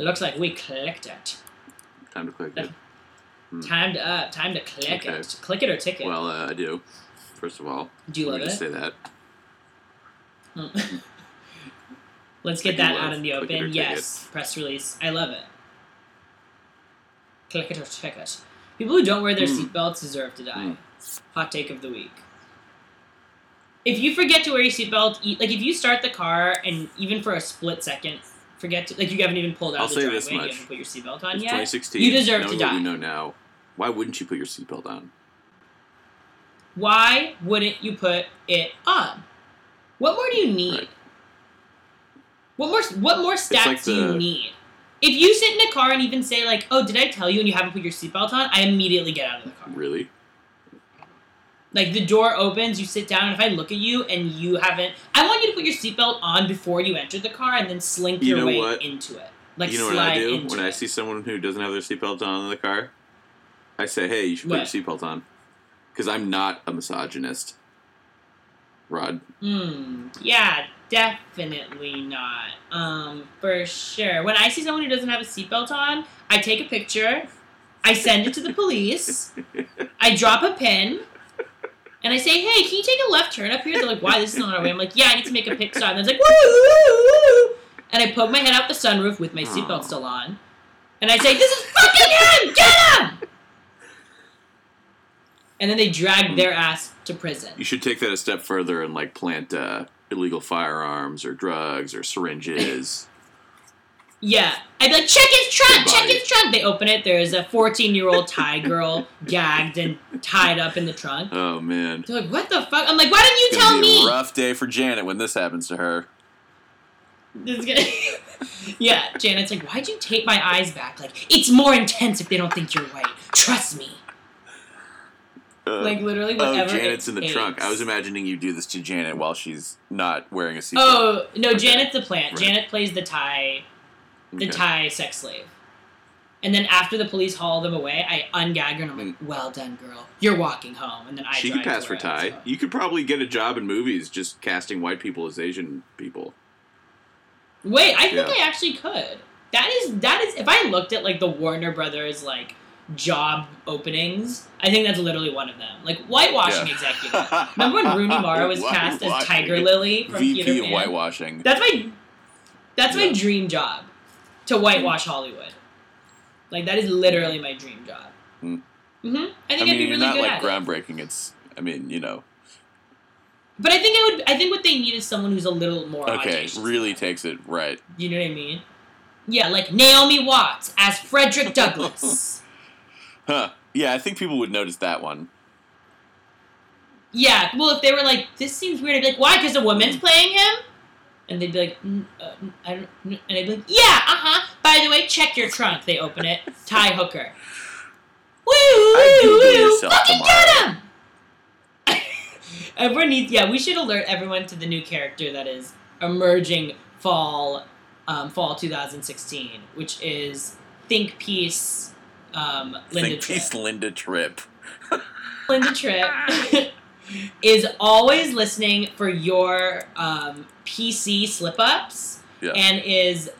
It looks like we clicked it. Time to click it. Hmm. Time to up. Time to click Okay. it. Click it or ticket. Well, uh, I do. First of all, Do you love it? say that. Mm. Let's get that out in the it open. Yes, press release. I love it. Click it or ticket. People who don't wear their Mm. seatbelts deserve to die. Mm. Hot take of the week. If you forget to wear your seatbelt, like if you start the car and even for a split second forget to, like you haven't even pulled out I'll the say driveway, this and you much. haven't put your seatbelt on It's yet. 2016. You deserve to what die. we know now. Why wouldn't you put your seatbelt on? Why wouldn't you put it on? What more do you need? Right. What more? What more stats like do you need? If you sit in a car and even say like, "Oh, did I tell you?" and you haven't put your seatbelt on, I immediately get out of the car. Really? Like the door opens, you sit down, and if I look at you and you haven't, I want you to put your seatbelt on before you enter the car and then slink You your way what? into it. Like you know slide what I do when I see someone who doesn't have their seatbelt on in the car? I say, "Hey, you should What? put your seatbelt on," because I'm not a misogynist. Rod, Hmm. Yeah, definitely not. Um, for sure. When I see someone who doesn't have a seatbelt on, I take a picture, I send it to the police, I drop a pin, and I say, "Hey, can you take a left turn up here?" They're like, "Why? This is not our way." I'm like, "Yeah, I need to make a pic stop." And it's like, "Woo, woo, woo," and I poke my head out the sunroof with my seatbelt still on, and I say, "This is fucking him! Get him!" And then they drag their ass to prison. you should take that a step further and like plant uh, illegal firearms or drugs or syringes. Yeah. I'd be like, check his trunk, check his trunk. They open it. There's a 14 year old Thai girl gagged and tied up in the trunk. oh man, They're like, what the fuck? I'm like, why didn't you it's tell be me? a rough day for Janet when this happens to her. This is gonna... yeah, Janet's like, why'd you tape my eyes back? Like, it's more intense if they don't think you're white. Trust me. Uh, Like, literally, whatever. oh. Janet's in the takes. trunk. I was imagining you do this to Janet while she's not wearing a seatbelt. Oh, no, Okay. Janet's the plant. Right. Janet plays the Thai, the Okay. Thai sex slave. And then after the police haul them away, I ungag her and I'm like, Mm. well done, girl. You're walking home. And then I She could pass for where I was Thai. You could probably get a job in movies just casting white people as Asian people. Wait, I think Yeah. I actually could. That is that is if I looked at like the Warner Brothers like job openings, I think that's literally one of them. Like whitewashing Yeah. executive. Remember when Rooney Mara was cast as Tiger Lily from VP Peter of whitewashing. That's my that's my dream job. To whitewash Hollywood. Like that is literally my dream job. Mm. hmm I think I would mean, be you're really not good like at it. groundbreaking. It's, I mean, you know, But I think I would. I think what they need is someone who's a little more okay, really takes it right. You know what I mean? Yeah, like Naomi Watts as Frederick Douglass. Huh. Yeah, I think people would notice that one. yeah, well, if they were like, "This seems weird," I'd be like, "Why? Because a woman's Mm. playing him?" And they'd be like, mm, uh, "I don't," mm," and I'd be like, "Yeah, uh huh." By the way, check your trunk. They open it. Thai hooker. Woo! Woo, woo, Fucking get him! Everyone needs. Yeah, we should alert everyone to the new character that is emerging fall, um, fall 2016, which is Think Piece, um, Linda Think Tripp. Piece Linda Tripp. Linda Tripp is always listening for your um, PC slip ups Yeah. and is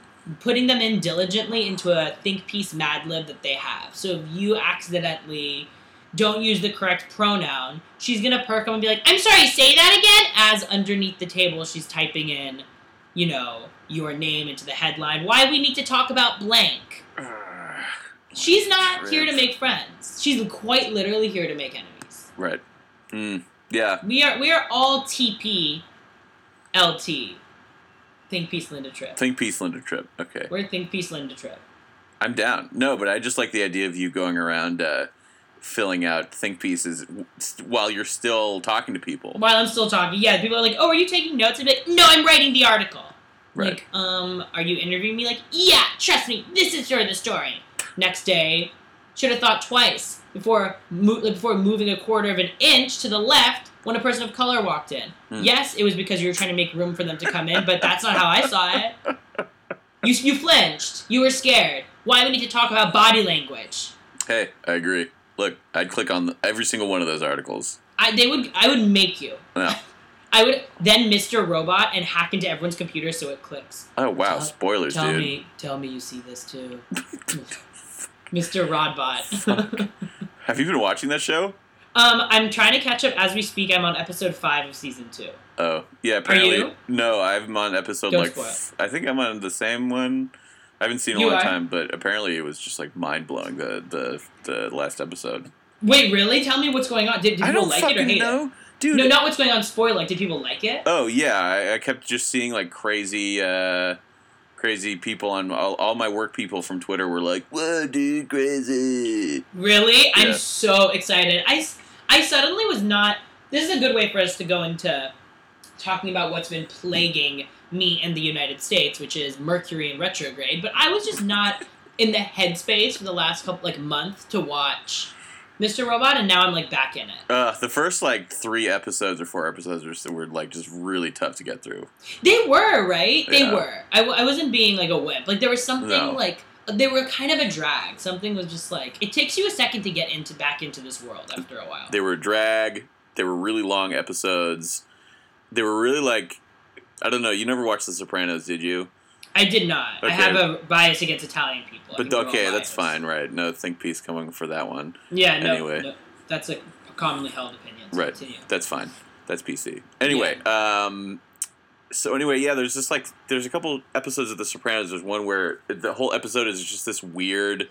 putting them in diligently into a think piece mad lib that they have. So if you accidentally don't use the correct pronoun, she's gonna perk up and be like, I'm sorry, say that again, as underneath the table she's typing in, you know, your name into the headline. Why we need to talk about blank. She's not here to make friends. She's quite literally here to make enemies. Right. Mm. Yeah. We are we are all TP LT. Think Piece Linda Tripp. Think Piece Linda Tripp. Okay. We're Think Piece Linda Tripp. I'm down. No, but I just like the idea of you going around uh, filling out think pieces while you're still talking to people. While I'm still talking, yeah, people are like, "Oh, are you taking notes?" I'm like, "No, I'm writing the article." Right. Like, um, are you interviewing me? Like, yeah, trust me, this is sort of the story. Next day, should have thought twice before mo- before moving a quarter of an inch to the left when a person of color walked in. Hmm. Yes, it was because you were trying to make room for them to come in, but that's not how I saw it. You you flinched. You were scared. Why do we need to talk about body language? Hey, I agree. Look, I'd click on the, every single one of those articles. I they would I would make you. No. I would then Mr. Robot and hack into everyone's computer so it clicks. Oh wow, Tell- spoilers, Tell dude. me, tell me you see this too, Mr. Rodbot. Have you been watching that show? Um, I'm trying to catch up as we speak. I'm on episode five of season two. Oh yeah, apparently. you? No, I'm on episode Don't like f- I think I'm on the same one. I haven't seen it a long are? time, but apparently it was just like mind blowing the, the the last episode. Wait, really? Tell me what's going on. Did, did people like it or hate know, it? dude. No, not what's going on. Spoil. Like, did people like it? Oh yeah, I, I kept just seeing like crazy, uh, crazy people on all, all my work people from Twitter were like, "Whoa, dude, crazy!" Really? I'm so excited. I I suddenly was not. This is a good way for us to go into talking about what's been plaguing me in the United States, which is Mercury in retrograde. But I was just not in the headspace for the last couple like month to watch Mr. Robot, and now I'm like back in it. Uh, the first like three episodes or four episodes were, so- were like just really tough to get through. They were right. They Yeah. were. I, w- I wasn't being like a wimp. Like there was something No. like they were kind of a drag. Something was just like it takes you a second to get into back into this world after a while. They were drag. They were really long episodes. They were really like, I don't know. You never watched The Sopranos, did you? I did not. I have a bias against Italian people. But think we're all okay, that's fine, right? No think piece coming for that one. Yeah, no, Anyway. no, that's a commonly held opinion. So Right. Continue. That's fine. That's PC. Anyway, um, so anyway, yeah, there's just like there's a couple episodes of The Sopranos. There's one where the whole episode is just this weird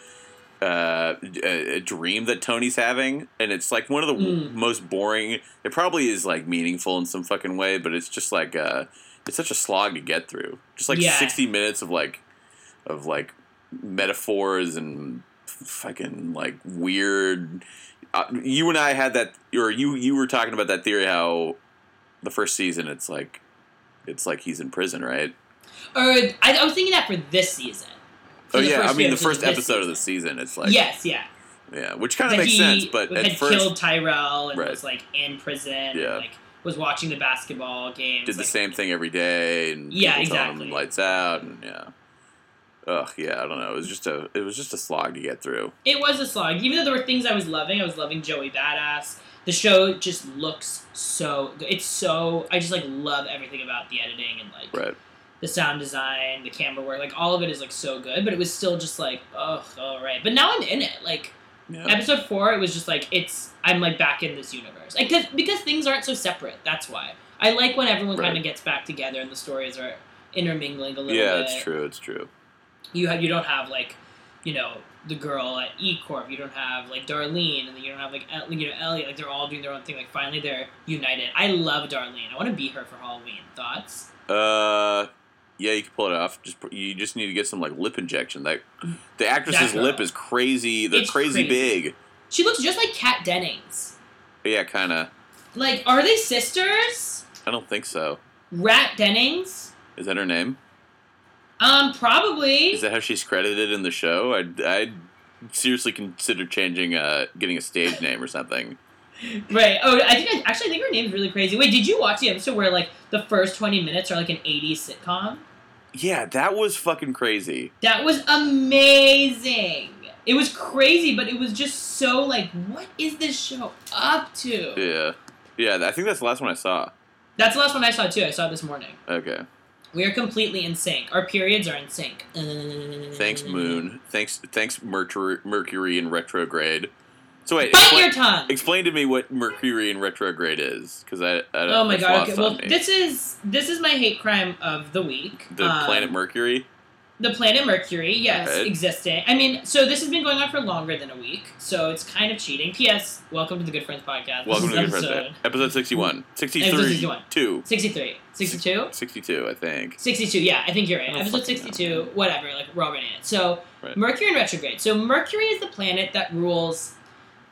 uh, a, a dream that Tony's having, and it's like one of the w- Mm. most boring. It probably is like meaningful in some fucking way, but it's just like uh, it's such a slog to get through. Just like Yeah. sixty minutes of like of like metaphors and fucking like weird. Uh, you and I had that, or you you were talking about that theory how the first season it's like it's like he's in prison, right? Or I, I was thinking that for this season. For oh yeah, I mean the first episode of the season, it's like yes, yeah. yeah, which kind of makes sense, but had at first killed Tyrell and Right. was like in prison. Yeah. And, like was watching the basketball games. did the like, same thing every day, and Yeah, exactly. lights out, and yeah. Ugh, yeah, I don't know. It was just a, it was just a slog to get through. It was a slog. Even though there were things I was loving, I was loving Joey Badass. The show just looks so good. It's so I just like love everything about the editing and like Right. the sound design, the camera work, like all of it is like so good. But it was still just like, ugh, all right. But now I'm in it. Like Yeah. episode four, it was just like it's I'm like back in this universe. like because because things aren't so separate. That's why I like when everyone kind of gets back together and the stories are intermingling a little bit. Yeah, bit. it's true. It's true. You have, you don't have like, you know, the girl at E Corp. You don't have like Darlene, and then you don't have like El- you know Elliot. Like they're all doing their own thing. Like finally they're united. I love Darlene. I want to be her for Halloween. Thoughts? Uh, yeah, you can pull it off. Just you just need to get some like lip injection. That the actress's lip is crazy. They're It's crazy, crazy. big. She looks just like Kat Dennings. Yeah, kind of. Like, are they sisters? I don't think so. Rat Dennings? Is that her name? Um, probably. Is that how she's credited in the show? I'd, I'd seriously consider changing, uh, getting a stage name or something. Right. Oh, I think I, actually I think her name's really crazy. Wait, did you watch the episode where like the first twenty minutes are like an '80s sitcom? Yeah, that was fucking crazy. That was amazing. It was crazy, but it was just so like, what is this show up to? Yeah, yeah. I think that's the last one I saw. That's the last one I saw too. I saw it this morning. Okay. We are completely in sync. Our periods are in sync. Thanks, Moon. Thanks, thanks, Mercury, Mercury in retrograde. So wait, Bite explain, your tongue. explain to me what Mercury in retrograde is, because I, I don't. Oh my god. Okay. Well, me. this is this is my hate crime of the week. the Um, planet Mercury. The planet Mercury, yes, Right. existing. I mean, so this has been going on for longer than a week, so it's kind of cheating. P.S. Welcome to the Good Friends podcast. Welcome to the Good Friends. episode Episode 61. 63. 61. 2. 63. 62? 62, I think. 62, yeah, I think you're right. Episode fucking 62, whatever, like, we're all in it. So, Right. Mercury in retrograde. So, Mercury is the planet that rules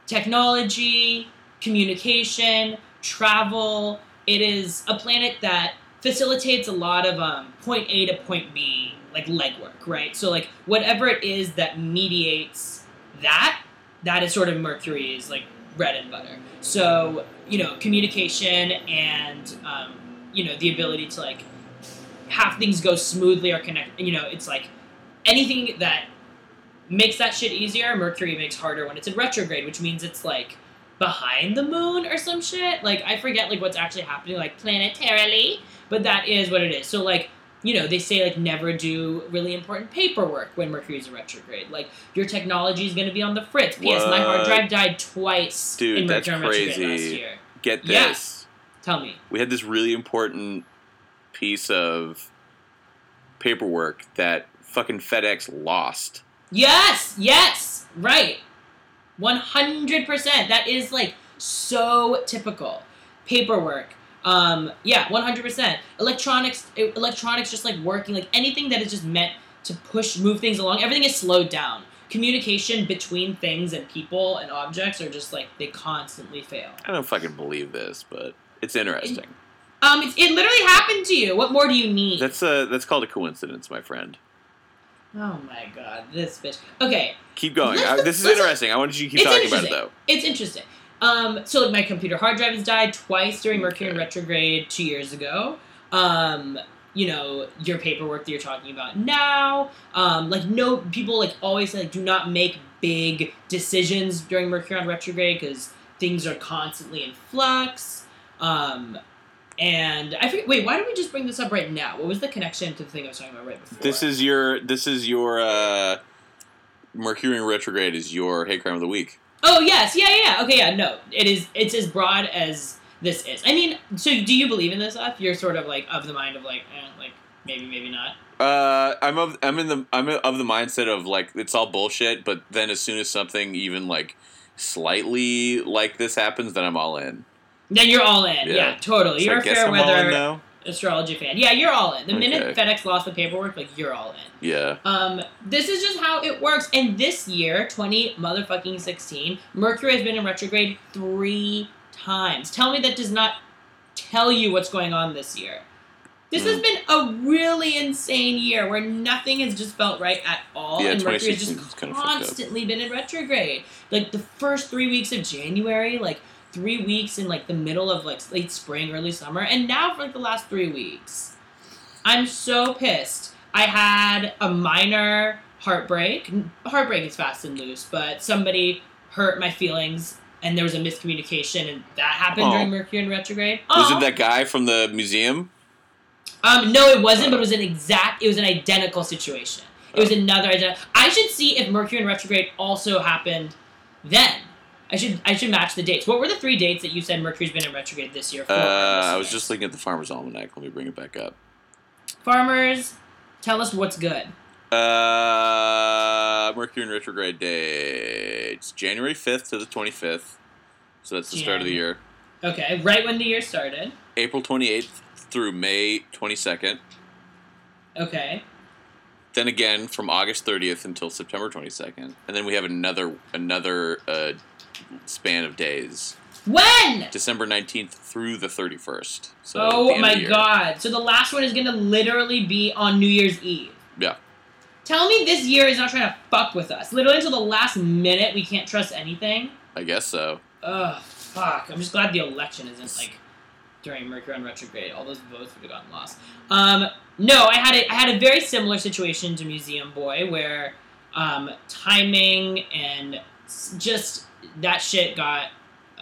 technology, communication, travel. It is a planet that facilitates a lot of um, point A to point B, like legwork, right? So, like, whatever it is that mediates that, that is sort of Mercury's, like, bread and butter. So, you know, communication and, um, you know, the ability to, like, have things go smoothly or connect, you know, it's like anything that makes that shit easier, Mercury makes harder when it's in retrograde, which means it's like behind the moon or some shit. Like I forget like what's actually happening like planetarily, but that is what it is. So like you know they say like never do really important paperwork when Mercury's in retrograde. Like your technology is going to be on the fritz. P.S. My hard drive died twice Dude, in that's Mercury retrograde last crazy. year. Get this. Tell me. We had this really important piece of paperwork that fucking FedEx lost. Yes, yes, right. 100%. That is like so typical. Paperwork. Um, yeah, 100%. Electronics electronics just like working like anything that is just meant to push move things along. Everything is slowed down. Communication between things and people and objects are just like they constantly fail. I don't fucking believe this, but it's interesting. Um it's, it literally happened to you. What more do you need? That's a that's called a coincidence, my friend. Oh my god, this bitch. Okay, Keep going. I, this is interesting. I wanted you to keep It's talking about it though. It's interesting. Um, so like my computer hard drive has died twice during Mercury Okay. retrograde two years ago. Um, you know your paperwork that you're talking about now. Um, like no people like always say like do not make big decisions during Mercury on retrograde because things are constantly in flux. Um, and I think Wait, why did we just bring this up right now? What was the connection to the thing I was talking about right before? This is your this is your uh Mercury in retrograde is your hate crime of the week. Oh yes, yeah, yeah. yeah. Okay, yeah. No, it is. It's as broad as this is. I mean, so do you believe in this stuff? You're sort of like of the mind of like, eh, like maybe, maybe not. Uh, I'm of I'm in the I'm of the mindset of like it's all bullshit, but then as soon as something even like slightly like this happens, then I'm all in. Then you're all in. Yeah, Yeah. totally. So you're I a fair I'm all in weather astrology fan. Yeah, you're all in. The minute FedEx lost the paperwork, like you're all in. Yeah. Um, this is just how it works. And this year, 20 motherfucking 16, Mercury has been in retrograde three times. Tell me that does not tell you what's going on this year. This has Mm. been a really insane year where nothing has just felt right at all, Yeah, and Mercury has just is kinda fucked up. constantly been in retrograde. Like the first three weeks of January, like three weeks in like the middle of like late spring, early summer, and now for like the last three weeks. I'm so pissed. I had a minor heartbreak. Heartbreak is fast and loose, but somebody hurt my feelings and there was a miscommunication and that happened Aw. during Mercury in retrograde. Was it that guy from the museum? Um, no, it wasn't, but it was an exact, it was an identical situation. It was another identical. I should see if Mercury in retrograde also happened then. I should I should match the dates. What were the three dates that you said Mercury's been in retrograde this year for? Uh, I was just looking at the Farmer's Almanac. Let me bring it back up. farmers. Tell us what's good. Uh, Mercury in retrograde dates January 5th to the 25th. So that's the start of the year. Okay, right when the year started. April 28th through May 22nd. Okay. Then again from August 30th until September 22nd. And then we have another another uh, span of days. When? December 19th through the 31st. So oh my of the year. god. So the last one is gonna literally be on New Year's Eve. Yeah. Tell me this year is not trying to fuck with us. Literally until the last minute we can't trust anything. I guess so. Ugh, fuck. I'm just glad the election isn't like during Mercury on retrograde. All those votes would have gotten lost. Um, no, I had a, I had a very similar situation to Museum Boy where um, timing and just that shit got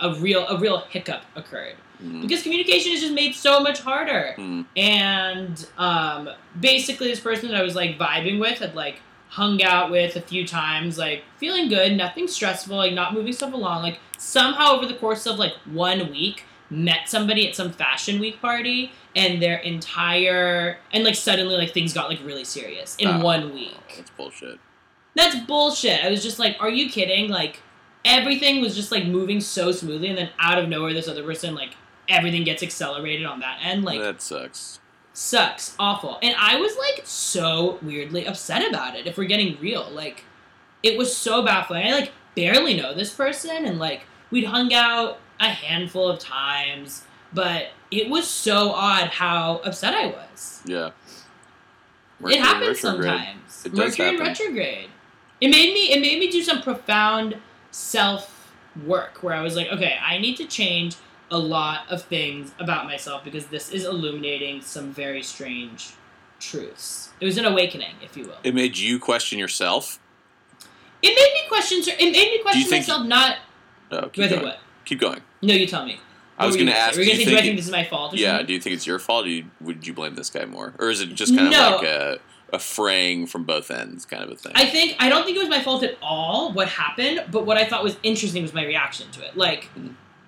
a real a real hiccup occurred Mhm. because communication is just made so much harder. Mhm. And um, basically, this person that I was like vibing with had like hung out with a few times, like feeling good, nothing stressful, like not moving stuff along. Like somehow over the course of like one week, met somebody at some fashion week party, and their entire and like suddenly like things got like really serious in Ah. one week. That's bullshit. That's bullshit. I was just like, are you kidding? Like everything was just like moving so smoothly, and then out of nowhere, this other person like everything gets accelerated on that end. Like that sucks. sucks awful and i was like so weirdly upset about it if we're getting real like it was so baffling i like barely know this person and like we'd hung out a handful of times but it was so odd how upset i was Yeah. it happens retrograde. sometimes It does mercury happen. retrograde it made me it made me do some profound self work where i was like okay i need to change a lot of things about myself because this is illuminating some very strange truths it was an awakening if you will It made you question yourself. it made me question it made me question think- myself not Oh, do keep think going. what keep going. No, you tell me. I was gonna ask, Were you do gonna you say, do I think think this is my fault? Or Yeah, something? do you think it's your fault? Or you, would you blame this guy more, or is it just kind of No. like a, a fraying from both ends kind of a thing? I think I don't think it was my fault at all what happened, but what I thought was interesting was my reaction to it. Like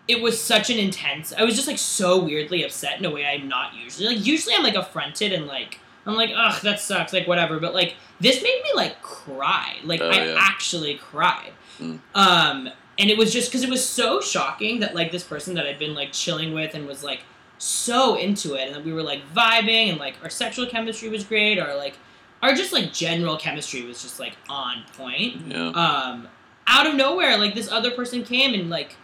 it was such an intense I was just like so weirdly upset in a way I'm not usually. Like usually I'm like affronted and like I'm like, ugh, that sucks, like whatever. But like this made me like cry. Like Oh, I yeah. actually cried. Mm. Um and it was just because it was so shocking that like this person that I'd been like chilling with and was like so into it and that we were like vibing and like our sexual chemistry was great or like our just like general chemistry was just like on point. yeah. Um, out of nowhere, like this other person came and like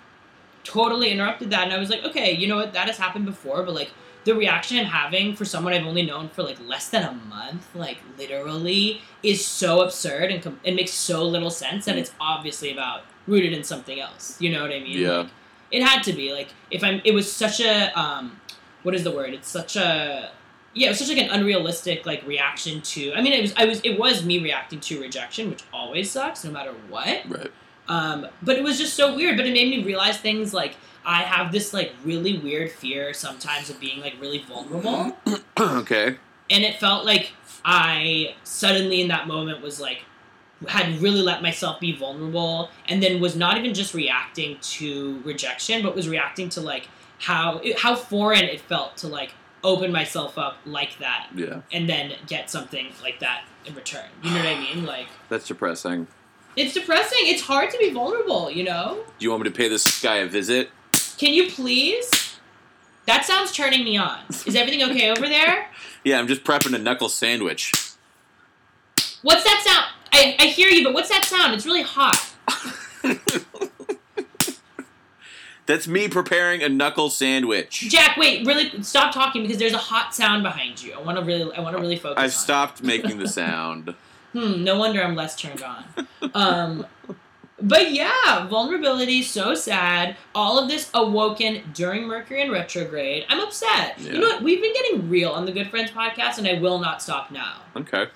totally interrupted that, and I was like, okay, you know what, that has happened before, but like the reaction I'm having for someone I've only known for like less than a month, like literally, is so absurd and com- it makes so little sense that it's obviously about rooted in something else. You know what I mean? Yeah. Like, it had to be like if I'm. It was such a um, what is the word? It's such a yeah, it was such like an unrealistic like reaction to. I mean, it was I was it was me reacting to rejection, which always sucks no matter what. Right. Um, but it was just so weird. But it made me realize things like I have this like really weird fear sometimes of being like really vulnerable, okay. and it felt like I suddenly in that moment was like had really let myself be vulnerable and then was not even just reacting to rejection but was reacting to like how how foreign it felt to like open myself up like that Yeah. and then get something like that in return. You know what i mean? Like That's depressing. it's depressing. It's hard to be vulnerable you know? Do you want me to pay this guy a visit? can you please? That sounds turning me on. Is everything okay over there? Yeah, I'm just prepping a knuckle sandwich. what's that sound? I, I hear you but what's that sound? It's really hot That's me preparing a knuckle sandwich. Jack, wait, really stop talking because there's a hot sound behind you. I want to really, I want to really focus. I've it. stopped making the sound. Hmm. No wonder I'm less turned on. Um, but yeah, vulnerability, so sad. All of this awoken during Mercury in retrograde. I'm upset. Yeah. You know what? We've been getting real on the Good Friends podcast, and I will not stop now. Okay.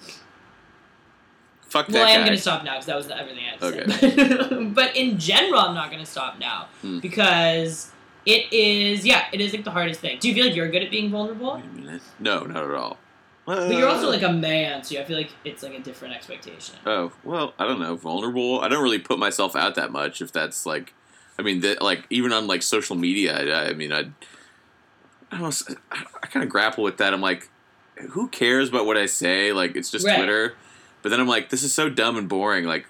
Fuck that Well, I am going to stop now because that was everything I had to say. but in general, I'm not going to stop now Hmm. because it is, yeah, it is like the hardest thing. Do you feel like you're good at being vulnerable? Wait a minute. No, not at all. But you're also like a man, so I feel like it's like a different expectation. Oh well, I don't know. Vulnerable. I don't really put myself out that much. If that's like, I mean, that like even on like social media. I, I mean, I, I don't. know, I, I kind of grapple with that. I'm like, who cares about what I say? Like, it's just Right. Twitter. But then I'm like, this is so dumb and boring. Like,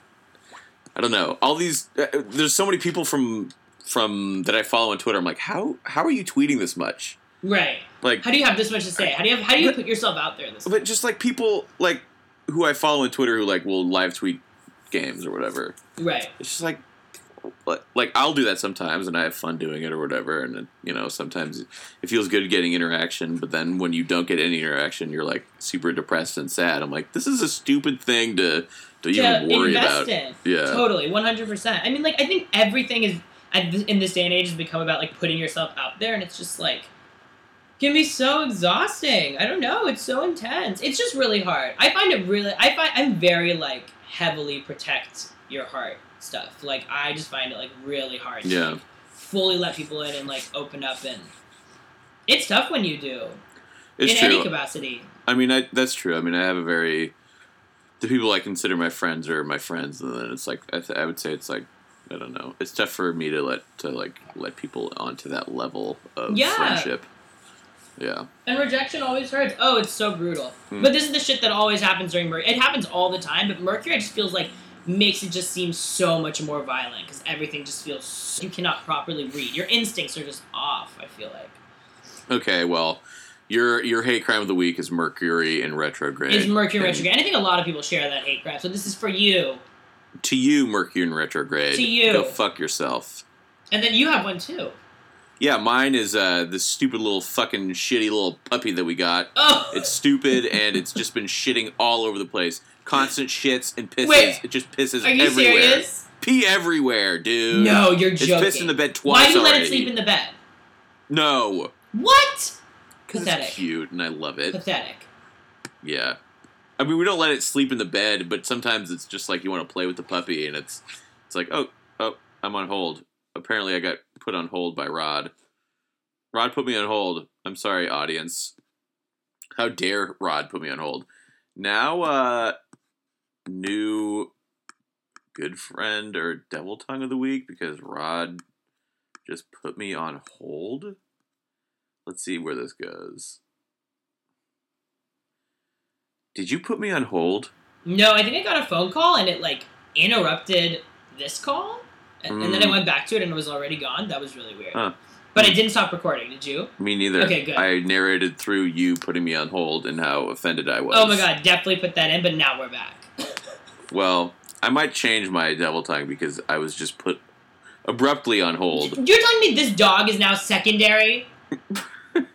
I don't know. All these. Uh, there's so many people from from that I follow on Twitter. I'm like, how how are you tweeting this much? Right. Like, How do you have this much to say? How do you have, how do you put yourself out there this but just like people like who I follow on Twitter who like will live tweet games or whatever. Right. it's just like like- like I'll do that sometimes and I have fun doing it or whatever and you know sometimes it feels good getting interaction but then when you don't get any interaction you're like super depressed and sad I'm like this is a stupid thing to to To even worry invest about in. yeah Totally. 100%. I mean, like, I think everything is, in this day and age, has become about, like, putting yourself out there, and it's just, like, can be so exhausting. I don't know. It's so intense. It's just really hard. I find it really, I find, I'm very, like, heavily protect your heart stuff. Like, I just find it, like, really hard to, Yeah. like, fully let people in and, like, open up and. It's tough when you do. it's in true any capacity. I mean I that's true I mean I have a very the people I consider my friends are my friends and then it's like I, th- I would say it's like I don't know it's tough for me to let to like let people onto that level of Yeah. friendship yeah And rejection always hurts. Oh, it's so brutal. Hmm. But this is the shit that always happens during Mercury. It happens all the time, but Mercury just feels like makes it just seem so much more violent because everything just feels so, you cannot properly read. Your instincts are just off. I feel like Okay, well, your your hate crime of the week is Mercury in retrograde. is Mercury And retrograde. And I think a lot of people share that hate crime. So this is for you, To you, Mercury in retrograde. To you. Go fuck yourself. and then you have one too. Yeah, mine is uh, this stupid little fucking shitty little puppy that we got. Oh, It's stupid and it's just been shitting all over the place. Constant shits and pisses. Wait. it just pisses are you everywhere. serious? Pee everywhere, dude. No, you're It's joking. It's pissed in the bed twice Why do you let it sleep in the bed? No. What? Pathetic. it's cute and I love it. Pathetic. Yeah. I mean, we don't let it sleep in the bed, but sometimes it's just like you want to play with the puppy, and it's it's like, oh, oh, I'm on hold. apparently I got put on hold by Rod. Rod put me on hold. I'm sorry, audience. How dare Rod put me on hold? Now, uh, new good friend or devil tongue of the week because Rod just put me on hold. Let's see where this goes. Did you put me on hold? No, I think I got a phone call and it like interrupted this call, and, and then I Mm. went back to it and it was already gone. That was really weird. Huh. But I didn't stop recording. Did you? Me neither. Okay, good. I narrated through you putting me on hold and how offended I was. Oh my god, definitely put that in. But now we're back. Well, I might change my devil tongue because I was just put abruptly on hold. You're telling me this dog is now secondary?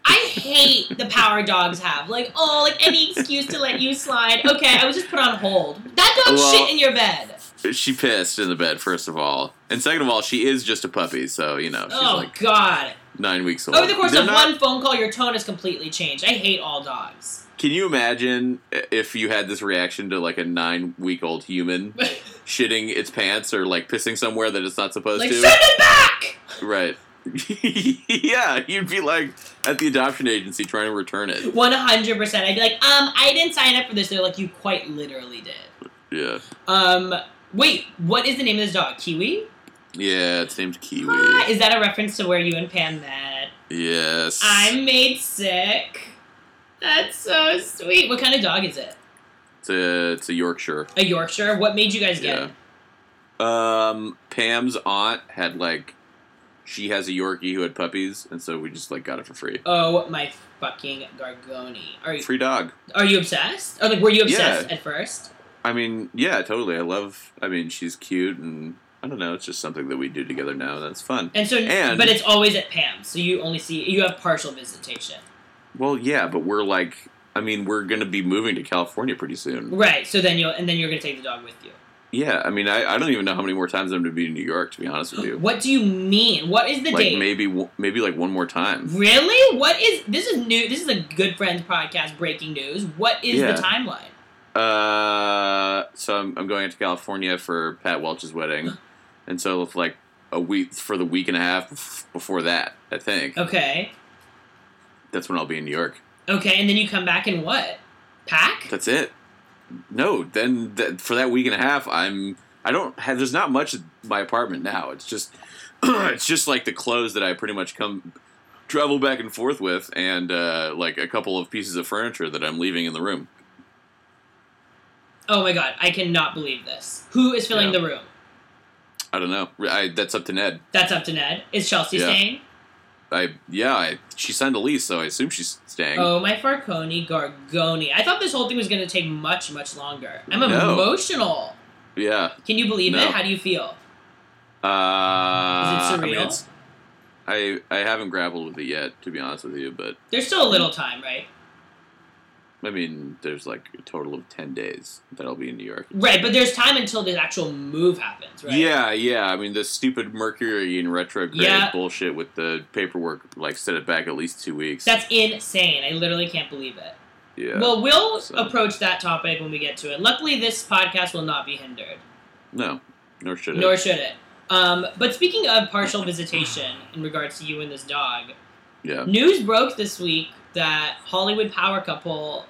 I hate the power dogs have. Like, oh, like any excuse to let you slide. Okay, I was just put on hold. That dog Well- shit in your bed. She pissed in the bed, first of all. And second of all, she is just a puppy, so, you know, Oh like god. nine weeks old. Over the course They're of not- one phone call, your tone has completely changed. I hate all dogs. Can you imagine if you had this reaction to like a nine week old human shitting its pants or like pissing somewhere that it's not supposed like, to? send it back! Right. yeah, you'd be like at the adoption agency trying to return it. 100%. I'd be like, um, I didn't sign up for this. They're like, you quite literally did. Yeah. Um, wait, what is the name of this dog? Kiwi? Yeah, its named Kiwi. Ah, is that a reference to where you and Pam met? Yes. I'm made sick. That's so sweet. What kind of dog is it? It's a, it's a Yorkshire. A Yorkshire? What made you guys get Yeah. it? Um, Pam's aunt had like, she has a Yorkie who had puppies, and so we just like got it for free. Oh my fucking Gargoni. Are you Free dog. are you obsessed? Or like were you obsessed Yeah. at first? I mean, yeah, totally. I love. I mean, she's cute, and I don't know. It's just something that we do together now. That's fun. And so And- but it's always at Pam's. So you only see you have partial visitation. Well, yeah, but we're like, I mean, we're gonna be moving to California pretty soon. Right. So then you'll and then you're gonna take the dog with you. Yeah, I mean, I, I don't even know how many more times I'm gonna be in New York. To be honest with you, What do you mean? What is the like date? maybe maybe like one more time. Really? What is this is new this is a good friends podcast breaking news. What is Yeah. the timeline? Uh, so I'm, I'm going to California for Pat Welch's wedding, and so it's like a week for the week and a half before that. I think Okay. That's when I'll be in New York. Okay, and then you come back and what? Pack? That's it. No, then th- for that week and a half, I'm. I don't have. There's not much in my apartment now. It's just, it's just like the clothes that I pretty much come travel back and forth with, and uh, like a couple of pieces of furniture that I'm leaving in the room. Oh my god, I cannot believe this. Who is filling Yeah. the room? I don't know. I, that's up to Ned. That's up to Ned. Is Chelsea Yeah. staying? I yeah. I, she signed a lease, so I assume she's staying. Oh my Farconi Gargoni. I thought this whole thing was gonna take much, much longer. I'm No. emotional. Yeah. Can you believe No. it? How do you feel? Uh, I mean, surreal? it's- I I haven't grappled with it yet, to be honest with you. But There's still a little time, right? I mean, there's like a total of ten days that I'll be in New York. Right, but there's time until the actual move happens, right? Yeah, yeah. I mean, the stupid Mercury in retrograde Yeah. bullshit with the paperwork, like, set it back at least two weeks. That's insane. I literally can't believe it. yeah. Well, we'll So- approach that topic when we get to it. Luckily, this podcast will not be hindered, no, nor should it. nor should it. Um, but speaking of partial visitation in regards to you and this dog, yeah. news broke this week that Hollywood power couple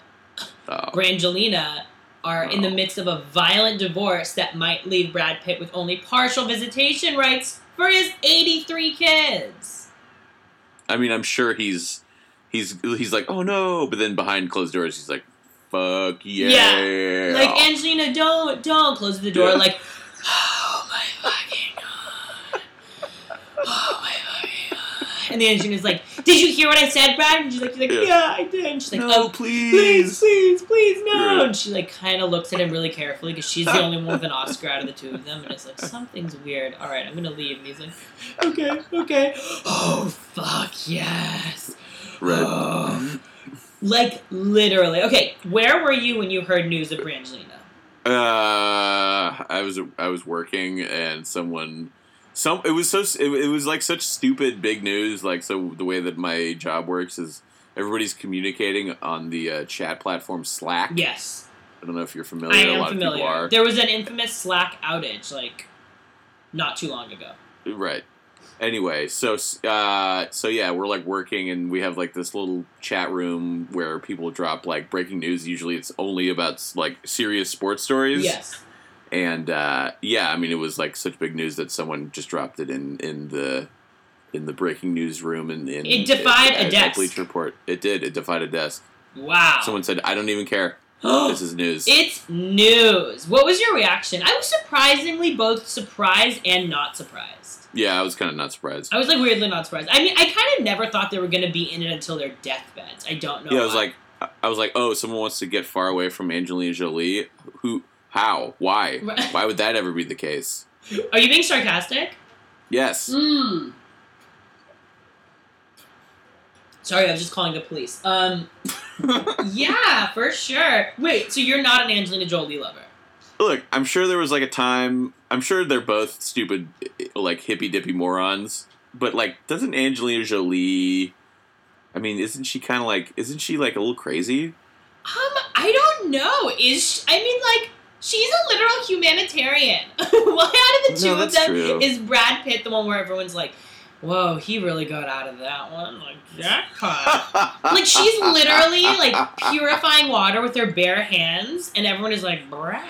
Oh. Brangelina are in the Oh. midst of a violent divorce that might leave Brad Pitt with only partial visitation rights for his 83 kids. I mean, I'm sure he's he's he's like, oh no, but then behind closed doors, he's like, fuck yeah. Like Angelina, don't don't close the door. Yeah. Like, oh my fucking god, oh my fucking god. And the Angelina's like, did you hear what I said, Brad? And she's like, like Yeah. yeah. I did. And she's like, no, oh. please. Please, please, please, no! Yeah. And she like kind of looks at him really carefully because she's the only one with an Oscar out of the two of them, and it's like something's weird. All right, I'm gonna leave. And he's like, okay, okay. Oh fuck yes. Right. Oh. Like literally. Okay, where were you when you heard news of Brangelina? Uh, I was I was working and someone some it was so it, it was like such stupid big news like so the way that my job works is everybody's communicating on the uh, chat platform Slack. Yes, I don't know if you're familiar. I a am lot of familiar. people are. There was an infamous Slack outage like not too long ago. Right. anyway, so uh, so yeah, we're like working, and we have like this little chat room where people drop like breaking news. Usually, it's only about like serious sports stories. Yes. And uh, yeah, I mean, it was like such big news that someone just dropped it in in the in the breaking news room, and in, It defied a desk. Bleacher Report. It did. It defied a desk. Wow. Someone said, "I don't even care. this is news." It's news. What was your reaction? I was surprisingly both surprised and not surprised. yeah, I was kind of not surprised. I was like weirdly not surprised. I mean, I kind of never thought they were going to be in it until their deathbeds. I don't know. Yeah, I was like, I was like, oh, someone wants to get far away from Angelina Jolie. Who? How? Why? Why would that ever be the case? are you being sarcastic? Yes. Mm. Sorry, I was just calling the police. Um, yeah, for sure. Wait, so you're not an Angelina Jolie lover? Look, I'm sure there was like a time. I'm sure they're both stupid, like hippy dippy morons. But like, doesn't Angelina Jolie? I mean, isn't she kind of like? Isn't she like a little crazy? Um, I don't know. Is sh I mean, like, she's a literal humanitarian. Why out of the two No, of them true. is Brad Pitt the one where everyone's like, "Whoa, he really got out of that one, like jackpot." like she's literally like purifying water with her bare hands, and everyone is like, "Brad."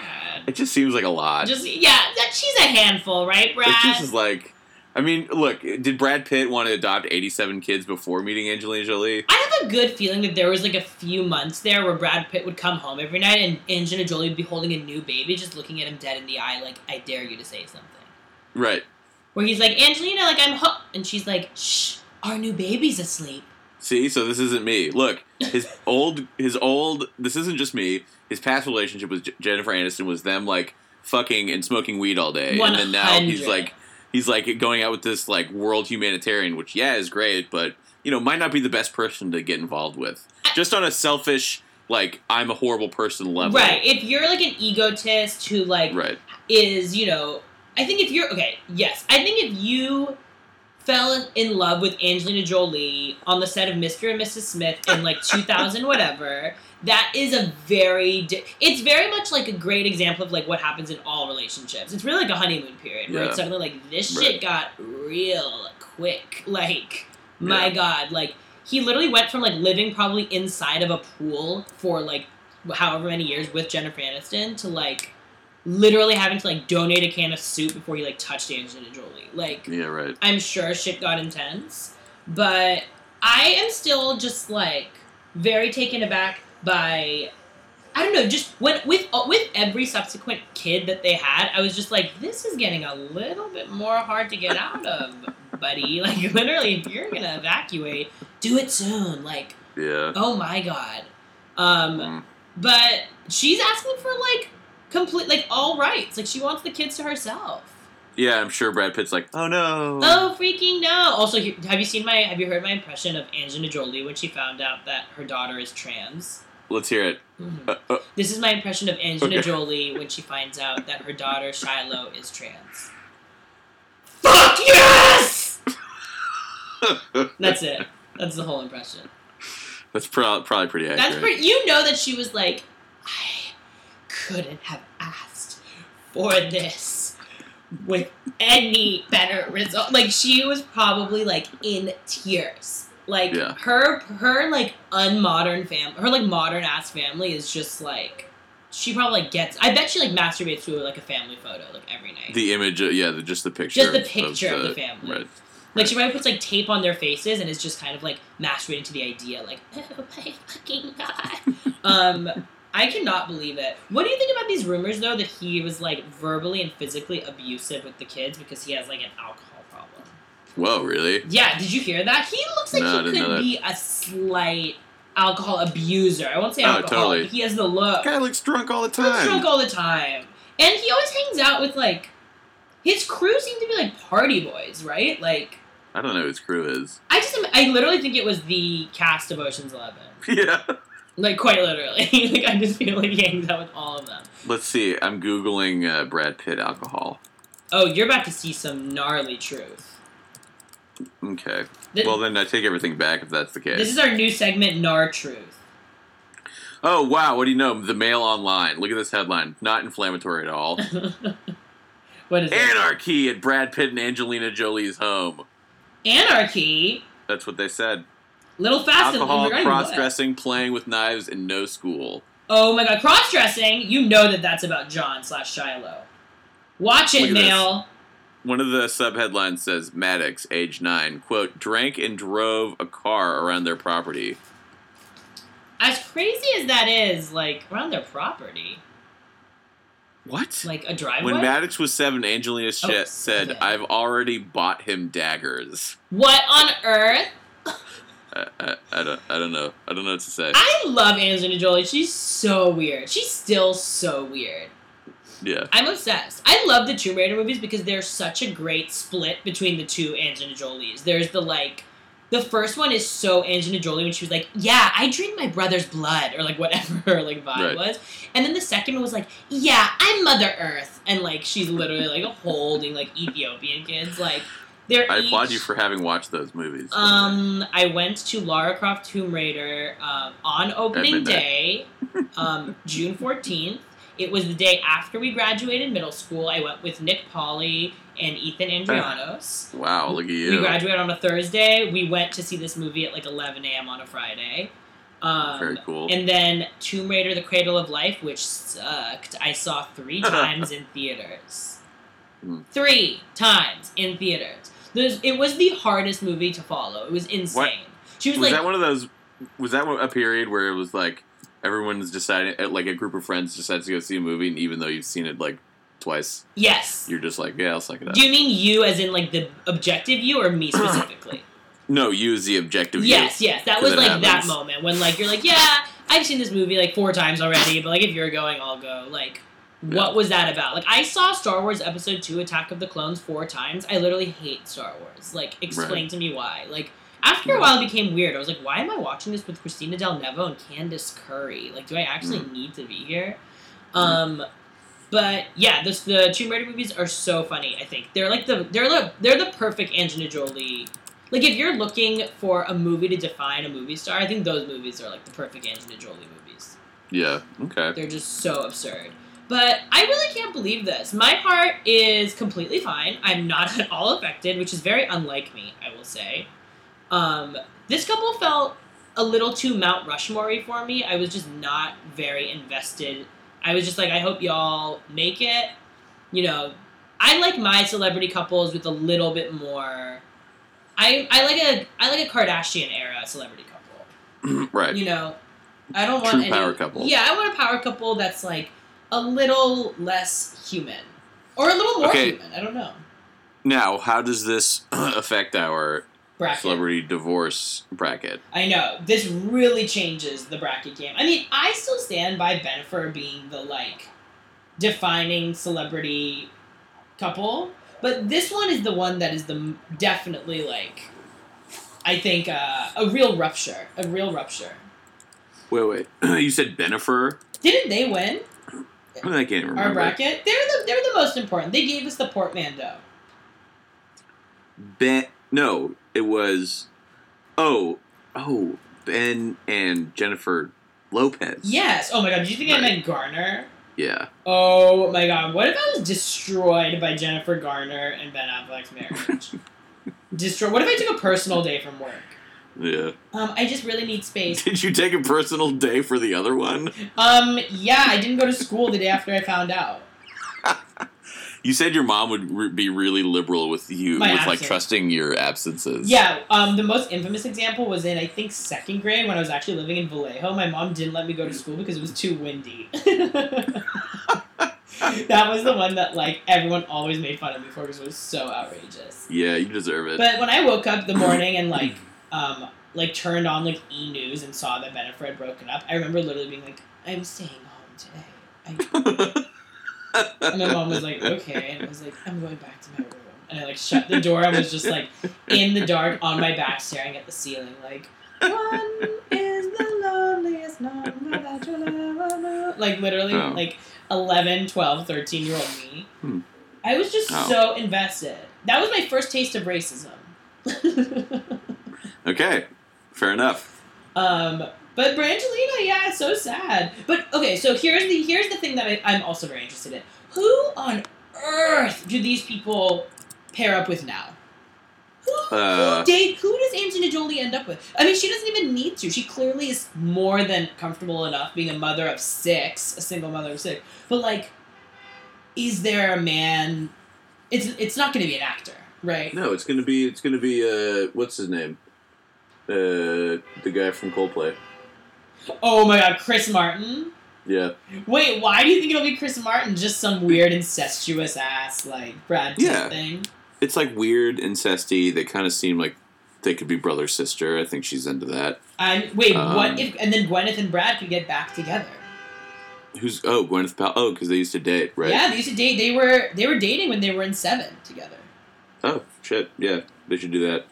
It just seems like a lot. Just yeah, that she's a handful, right, it Brad? just is like. I mean, look, did Brad Pitt want to adopt 87 kids before meeting Angelina Jolie? I have a good feeling that there was like a few months there where Brad Pitt would come home every night and Angelina Jolie would be holding a new baby, just looking at him dead in the eye, like, I dare you to say something. Right. Where he's like, Angelina, like, I'm ho-, and she's like, shh, our new baby's asleep. See, so this isn't me. Look, his old, his old. This isn't just me. His past relationship with J- Jennifer Aniston was them like fucking and smoking weed all day, and then now he's like, he's like going out with this like world humanitarian, which yeah is great, but you know might not be the best person to get involved with. Just on a selfish, like I'm a horrible person level. Right. If you're like an egotist who, like, Right. is, you know, I think if you're, okay, yes, I think if you fell in love with Angelina Jolie on the set of Mr. and Mrs. Smith in like 2000 whatever, that is a very di- it's very much like a great example of like what happens in all relationships. It's really like a honeymoon period where Yeah. it's suddenly like this Right. shit got real quick. Like my Yeah. god, like he literally went from like living probably inside of a pool for like however many years with Jennifer Aniston to like literally having to like donate a can of soup before he like touched Angelina Jolie. Like Yeah. Right. I'm sure shit got intense, but I am still just like very taken aback by I don't know, just when with uh, with every subsequent kid that they had, I was just like, this is getting a little bit more hard to get out of, buddy. Like literally, if you're gonna evacuate, do it soon. Like, Yeah. oh my god. Um, Mm. but she's asking for like complete like all rights. Like she wants the kids to herself. Yeah. I'm sure Brad Pitt's like, oh no. Oh freaking no! Also, have you seen my? Have you heard my impression of Angelina Jolie when she found out that her daughter is trans? Let's hear it. Mhm. Uh, uh, This is my impression of Angelina Okay. Jolie when she finds out that her daughter Shiloh is trans. Fuck yes! That's it. That's the whole impression. That's pro- probably pretty accurate. That's pretty. You know that she was like, I couldn't have asked for this with any better result. Like she was probably like in tears. Like Yeah. her her like unmodern fam her like modern ass family is just like she probably like gets I bet she like masturbates to like a family photo like every night. The image, uh, yeah, the, just the picture. Just the of- picture of the family. Right. Like she probably puts like tape on their faces and is just kind of like masturbating to the idea, like, oh my fucking god. um, I cannot believe it. What do you think about these rumors though that he was like verbally and physically abusive with the kids because he has like an alcohol? Whoa, really? Yeah, did you hear that? He looks like No, he could be a slight alcohol abuser. I won't say Oh, alcohol, totally. but he has the look. Guy looks drunk all the time. drunk all the time. And he always hangs out with like his crew seem to be like party boys, right? Like I don't know who his crew is. I just I literally think it was the cast of Ocean's Eleven. yeah. Like quite literally. like I just feel like he hangs out with all of them. Let's see. I'm googling uh, Brad Pitt alcohol. Oh, you're about to see some gnarly truth. Okay. Th- Well, then I take everything back if that's the case. this is our new segment, Nar Truth. oh wow! What do you know? The Mail Online. Look at this headline. Not inflammatory at all. what is it? Anarchy at Brad Pitt and Angelina Jolie's home. Anarchy. That's what they said. Little fast Alcohol, cross dressing, playing with knives, and no school. Oh my god, cross dressing. You know that that's about John slash Shiloh. Watch it, Mail. this. One of the sub headlines says Maddox, age nine, quote, drank and drove a car around their property. As crazy as that is, like around their property, What? like a driveway. When Maddox was seven, Angelina Sh- Oh, said, seven. I've already bought him daggers. what on earth? I, I, I, don't, I don't know. I don't know what to say. I love Angelina Jolie. She's so weird. She's still so weird. Yeah. I'm obsessed. I love the Tomb Raider movies because there's such a great split between the two Angelina Jolies. There's the like, the first one is so Angelina Jolie when she was like, "Yeah, I drink my brother's blood" or like whatever her like vibe Right. was, and then the second one was like, "Yeah, I'm Mother Earth," and like she's literally like holding like Ethiopian kids. Like they're I each, applaud you for having watched those movies. Um, I went to Lara Croft Tomb Raider um, on opening day, um, June fourteenth. It was the day after we graduated middle school. I went with Nick Polly and Ethan Andrianos. wow, look at you. We graduated on a Thursday. We went to see this movie at like 11 a.m. on a Friday. Um, Very cool. And then Tomb Raider: The Cradle of Life, which sucked. I saw three times in theaters. Hmm. Three times in theaters. There's, it was the hardest movie to follow. It was insane. She was, was like, that one of those? Was that a period where it was like everyone's deciding, uh, like a group of friends decides to go see a movie, and even though you've seen it like twice, yes. you're just like, yeah, I'll suck it up. Do you mean you, as in like the objective you, or me specifically? no, you as the objective. Yes, yes. that was it like that moment when like you're like, yeah, I've seen this movie like four times already, but like if you're going, I'll go. Like, what was that about? Like, I saw Star Wars Episode Two: Attack of the Clones four times. I literally hate Star Wars. Like, explain Right. to me why. Like, after a while, it became weird. I was like, why am I watching this with Christina Del Nevo and Candice Curry? Like, do I actually Mm. need to be here? Um. But yeah, this, the Tomb Raider movies are so funny. I think they're like the they're the they're the perfect Angelina Jolie like if you're looking for a movie to define a movie star, I think those movies are like the perfect Angelina Jolie movies. Yeah. Okay. They're just so absurd. But I really can't believe this. My heart is completely fine. I'm not at all affected, which is very unlike me, I will say. Um, this couple felt a little too Mount Rushmore for me. I was just not very invested. I was just like, I hope y'all make it. You know, I like my celebrity couples with a little bit more. I, I like a I like a Kardashian era celebrity couple. right. You know, I don't want True any, power couple. Yeah, I want a power couple that's like a little less human or a little more Okay. human. I don't know. Now, how does this affect our Bracket. celebrity divorce bracket? I know this really changes the bracket game. I mean, I still stand by Bennifer being the like defining celebrity couple, but this one is the one that is the definitely like. I think uh, a real rupture, a real rupture. Wait, wait. you said Bennifer? Didn't they win I can't remember. our bracket? They're the they're the most important. They gave us the portmanteau. Ben. No, it was. Oh, oh, Ben and Jennifer Lopez. Yes. Oh my god. Did you think I meant Garner? Yeah. Oh my god. What if I was destroyed by Jennifer Garner and Ben Affleck's marriage? Destroy. What if I took a personal day from work? Yeah. Um, I just really need space. Did you take a personal day for the other one? Um, yeah, I didn't go to school the day after I found out. You said your mom would re- be really liberal with you, My with like trusting your absences. Yeah, um, the most infamous example was in I think second grade when I was actually living in Vallejo. My mom didn't let me go to school because it was too windy. that was the one that like everyone always made fun of me for because it was so outrageous. Yeah, you deserve it. But when I woke up the morning and like um like turned on like E News and saw that Bennifer had broken up, I remember literally being like, "I'm staying home today." I, and my mom was like, "Okay," and I was like, "I'm going back to my room." And I like shut the door. I was just like in the dark on my back, staring at the ceiling, like. One is the loneliest number that you'll ever know. Like, literally, Oh. like 11, 12, 13 year old me. Hmm. I was just Oh. so invested. That was my first taste of racism. okay, fair enough. um, but Brangelina, yeah, so sad. But okay, so here's the here's the thing that I, I'm also very interested in. Who on earth do these people pair up with now? Who Uh. who, date, who does Angelina Jolie end up with? I mean, she doesn't even need to. She clearly is more than comfortable enough being a mother of six, a single mother of six. But like, is there a man? It's it's not going to be an actor, right? No, it's gonna be it's gonna be uh what's his name? Uh the guy from Coldplay. Oh my God, Chris Martin. Yeah. Wait, why do you think it'll be Chris Martin? Just some weird incestuous ass like Brad Pitt Yeah. thing. It's like weird incesty. They kind of seem like they could be brother sister. I think she's into that. I'm wait, Um, what if? And then Gwyneth and Brad could get back together. Who's oh Gwyneth Pal? Oh, because they used to date, right? Yeah, they used to date. They were they were dating when they were in Seven together. Oh shit! Yeah, they should do that.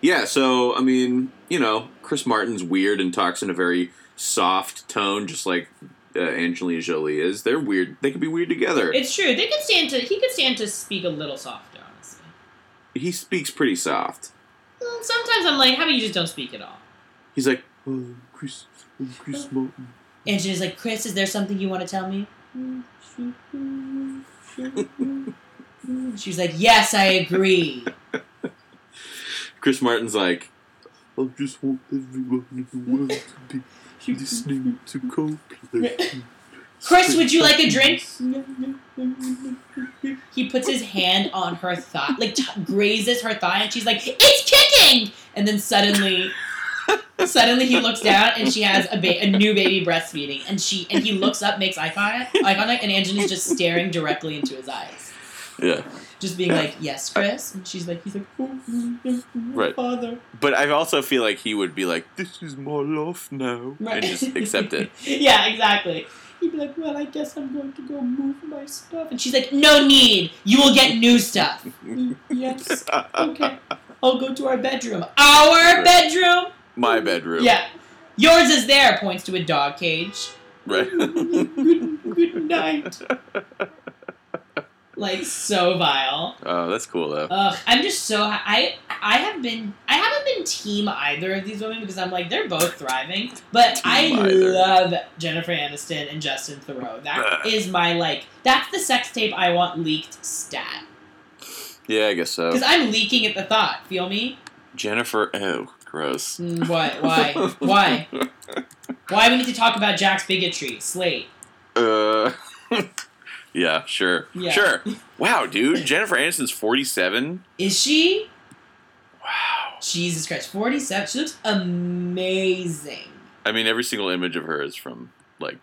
Yeah. So I mean, you know, Chris Martin's weird and talks in a very soft tone, just like uh, Angelina Jolie is. They're weird. They could be weird together. It's true. They could stand to. He could stand to speak a little softer, honestly. he speaks pretty soft. Sometimes I'm like, how about you just don't speak at all? He's like, oh, Chris, oh, Chris Martin. And she's like, Chris, is there something you want to tell me? She's like, yes, I agree. Chris Martin's like, I just want everyone in the world to be listening to Coldplay. Chris, would you like a drink? He puts his hand on her thigh, like t- grazes her thigh, and she's like, "It's kicking!" And then suddenly, suddenly he looks down, and she has a, ba- a new baby breastfeeding, and she and he looks up, makes eye contact, eye contact, and Angela's just staring directly into his eyes, Yeah. Just being like, "Yes, Chris," and she's like, "He's like, oh, Right. father." But I also feel like he would be like, this is my life now. Right. And just accept it. yeah, exactly. He'd be like, "Well, I guess I'm going to go move my stuff," and she's like, "No need. You will get new stuff." "Mm, yes. Okay. I'll go to our bedroom. Our bedroom. my bedroom. Yeah. Yours is there. Points to a dog cage. Right. good, good night. Like so vile. oh, that's cool though. Ugh, I'm just so I I have been I haven't been team either of these women because I'm like they're both thriving, but I either. love Jennifer Aniston and Justin Theroux. That is my like that's the sex tape I want leaked stat Yeah, I guess so. because I'm leaking at the thought. Feel me? Jennifer. Oh, gross. Mm, what? Why? Why? Why we need to talk about Jack's bigotry? Slate. Uh. yeah, sure. Yeah. Sure. Wow, dude. Jennifer Aniston's 47. Is she? Wow. Jesus Christ, 47. She looks amazing. I mean, every single image of her is from like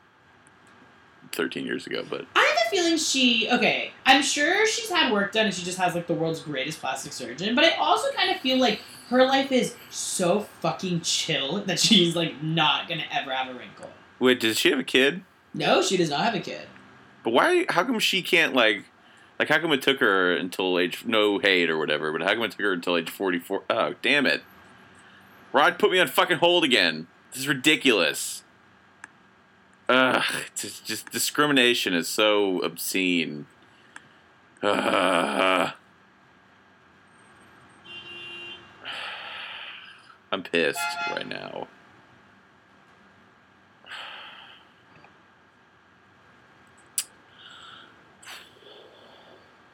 13 years ago, but I have a feeling she okay. I'm sure she's had work done and she just has like the world's greatest plastic surgeon. But I also kind of feel like her life is so fucking chill that she's like not gonna ever have a wrinkle. wait, does she have a kid? No, she does not have a kid. But why? How come she can't like? Like, how come it took her until age no hate or whatever? But how come it took her until age 44? Oh, damn it! Rod put me on fucking hold again. This is ridiculous. Ugh, just, just discrimination is so obscene. Ugh. I'm pissed right now.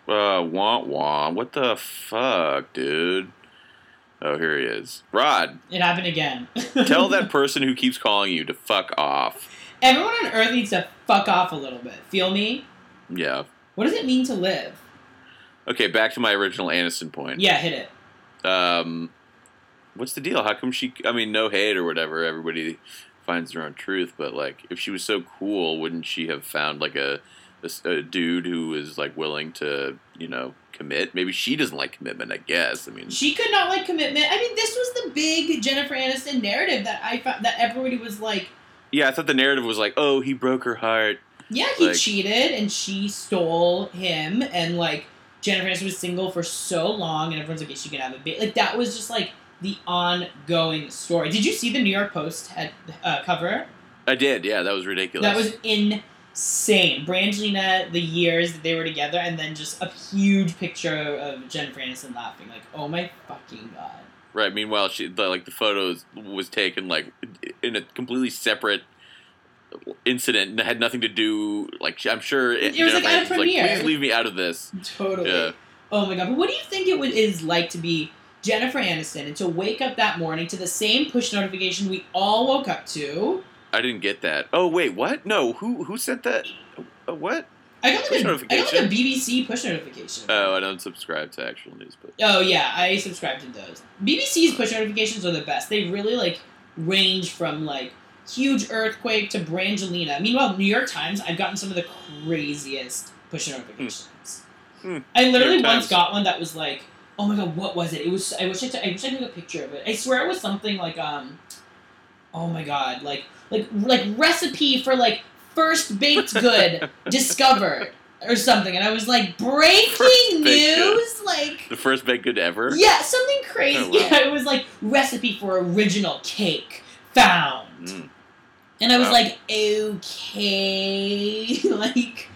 Uh, wah wah. What the fuck, dude? Oh, here he is. Rod, It happened again. tell that person who keeps calling you to fuck off. Everyone on Earth needs to fuck off a little bit. Feel me? Yeah. What does it mean to live? Okay, back to my original Aniston point. Yeah, hit it. Um, what's the deal? How come she? I mean, no hate or whatever. Everybody finds their own truth, but like, if she was so cool, wouldn't she have found like a a, s- a dude who is like willing to, you know, commit? Maybe she doesn't like commitment. I guess. I mean, She could not like commitment. I mean, this was the big Jennifer Aniston narrative that I found that everybody was like, yeah, I thought the narrative was like, oh, he broke her heart. yeah, he Like- cheated and she stole him, and like Jennifer Aniston was single for so long, and everyone's like, yeah, she can have a baby. Like that was just like the ongoing story. Did you see the New York Post head, uh, cover? I did. Yeah, that was ridiculous. That was insane. Brangelina, the years that they were together, and then just a huge picture of Jennifer Aniston laughing. Like, oh my fucking god. Right. Meanwhile, she the, like the photos was taken like in a completely separate incident and had nothing to do. Like I'm sure It was, like, at a premiere. Please leave me out of this. Totally. Yeah. Oh my god. But what do you think it would, is like to be Jennifer Aniston and to wake up that morning to the same push notification we all woke up to. I didn't get that. Oh wait, what? No, who who sent that? Uh, what? I got, Push like a, I got like a? BBC push notification. Oh, I don't subscribe to actual news, but Oh yeah, I subscribe to those. BBC's push notifications are the best. They really like range from like huge earthquake to Brangelina. Meanwhile, New York Times, I've gotten some of the craziest push notifications. Hmm. I literally once Times. got one that was like, oh my god, what was it? It was. I wish I, t- I wish I took a picture of it. I swear it was something like um, oh my god, like like like recipe for like first baked good discovered or something, and I was like breaking good. news, like. the first baked good ever. Yeah, something crazy. Oh, wow. Yeah, it was like recipe for original cake found. Mm. And I was Wow. like, okay, like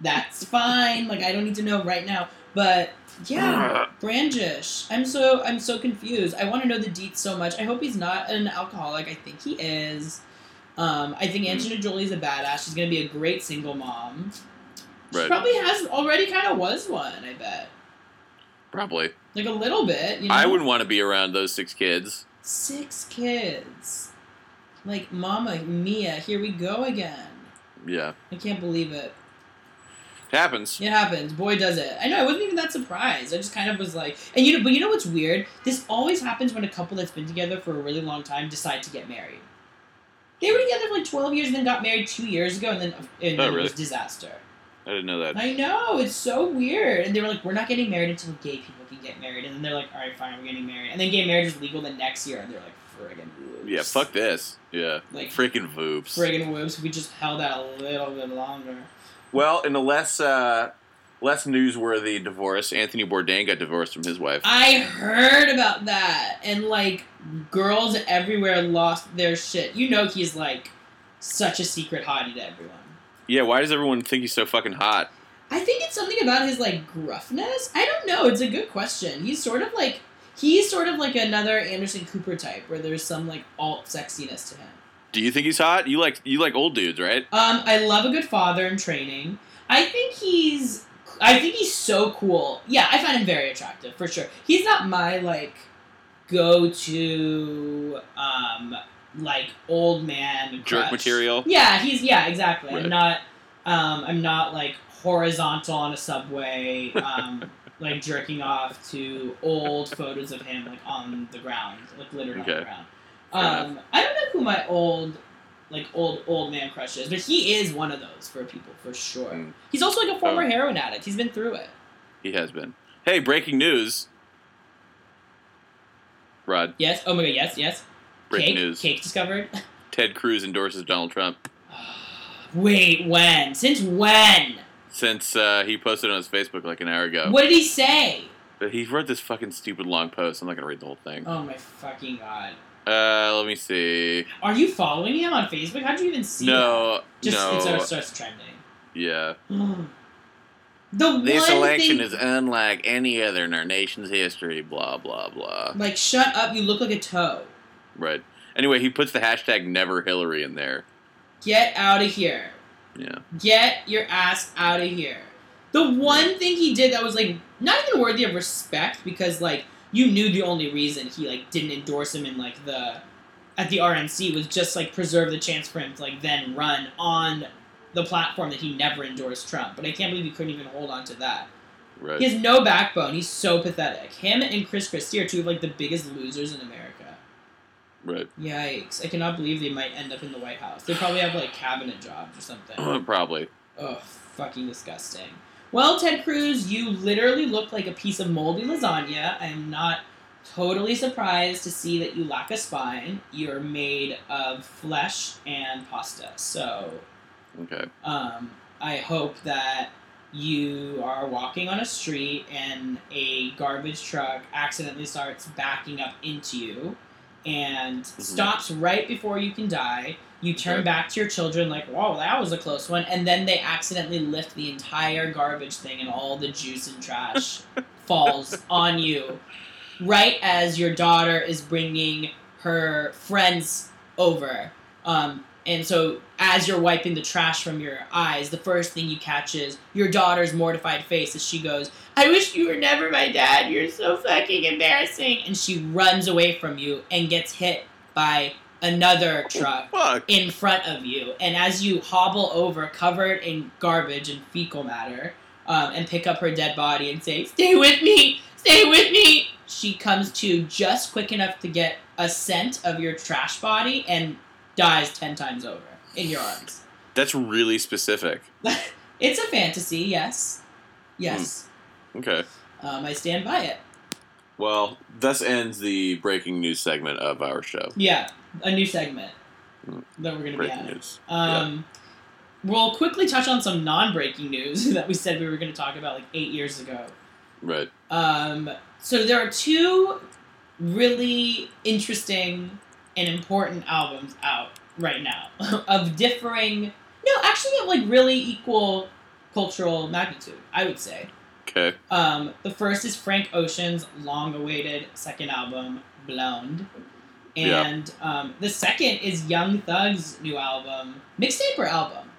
that's fine. Like I don't need to know right now. But yeah, Brandish. I'm so I'm so confused. I want to know the deets so much. I hope he's not an alcoholic. I think he is. Um, I think Angelina Jolie's a badass. She's gonna be a great single mom. She Right. probably has already kind of was one. I bet, Probably. like a little bit. You know? I wouldn't want to be around those six kids. Six kids. Like, Mamma Mia, here we go again. Yeah, I can't believe it. it happens. It happens. Boy, does it. I know. I wasn't even that surprised. I just kind of was like, and you know, but you know what's weird? This always happens when a couple that's been together for a really long time decide to get married. They were together for like twelve years, and then got married two years ago, and then and then Oh, it was disaster. I didn't know that. I know it's so weird. And they were like, "We're not getting married until gay people can get married." And then they're like, "All right, fine, we're getting married." And then gay marriage is legal the next year, and they're like, "Friggin' whoops." Yeah, fuck this. Yeah, Like freaking voops. friggin' whoops. We just held out a little bit longer. Well, in a less uh, less newsworthy divorce, Anthony Bourdain got divorced from his wife. I heard about that, and like girls everywhere lost their shit. You know, he's like such a secret hottie to everyone. Yeah, why does everyone think he's so fucking hot? I think it's something about his like gruffness. I don't know. It's a good question. He's sort of like he's sort of like another Anderson Cooper type, where there's some like alt sexiness to him. Do you think he's hot? You like you like old dudes, right? Um, I love a good father in training. I think he's. I think he's so cool. Yeah, I find him very attractive for sure. He's not my like go to um like old man Jerk crush. material. Yeah, he's yeah exactly. Right. I'm not. Um, I'm not like horizontal on a subway. Um, like jerking off to old photos of him like on the ground, like littered on the ground. Um, I don't know who my old, like old old man crushes, but he is one of those for people for sure. Mm. He's also like a former Oh. heroin addict. He's been through it. He has been. Hey, breaking news. Rod, Yes. Oh my god. Yes. Yes. breaking cake. news. Cake discovered. Ted Cruz endorses Donald Trump Wait. When? Since when? since uh, he posted on his Facebook like an hour ago. What did he say? But he wrote this fucking stupid long post. I'm not gonna read the whole thing. Oh my fucking god. Uh, let me see. Are you following him on Facebook? How'd you even see? No, that? Just no. it starts, starts trending. Yeah. the This election thing, is unlike any other in our nation's history. Blah blah blah. like shut up. You look like a toe. Right. Anyway, he puts the hashtag Never Hillary in there. Get out of here. Yeah. Get your ass out of here. The one thing he did that was like not even worthy of respect because like you knew the only reason he like didn't endorse him in like the at the RNC was just like preserve the chance for him to like then run on the platform that he never endorsed Trump. But I can't believe he couldn't even hold on to that. Right. He has no backbone. He's so pathetic. Him and Chris Christie are two of like the biggest losers in America. Right. Yikes! I cannot believe they might end up in the White House. They probably have like cabinet jobs or something. Probably. Ugh, fucking disgusting. Well, Ted Cruz, you literally look like a piece of moldy lasagna. I am not totally surprised to see that you lack a spine. You're made of flesh and pasta. So, Okay. um, I hope that you are walking on a street and a garbage truck accidentally starts backing up into you and stops right before you can die. You turn Okay. back to your children like, "Whoa, that was a close one," and then they accidentally lift the entire garbage thing, and all the juice and trash falls on you, right as your daughter is bringing her friends over. Um, and so as you're wiping the trash from your eyes, the first thing you catch is your daughter's mortified face as she goes, "I wish you were never my dad. You're so fucking embarrassing." And she runs away from you and gets hit by another truck Fuck. in front of you. And as you hobble over, covered in garbage and fecal matter, um, and pick up her dead body and say, "Stay with me, stay with me," she comes to just quick enough to get a scent of your trash body and dies ten times over in your arms. That's really specific. it's a fantasy, yes, yes. Okay. Um, I stand by it. Well, thus ends the breaking news segment of our show. Yeah, a new segment Mm. that we're gonna be Breaking adding. news. Um, We'll quickly touch on some non-breaking news that we said we were going to talk about like eight years ago. Right. Um, so there are two really interesting and important albums out right now of differing, no, actually of like really equal cultural magnitude. I would say. Okay. Um, the first is Frank Ocean's long-awaited second album, Blonde. Yeah. And um, the second is Young Thug's new album, mixtape or album.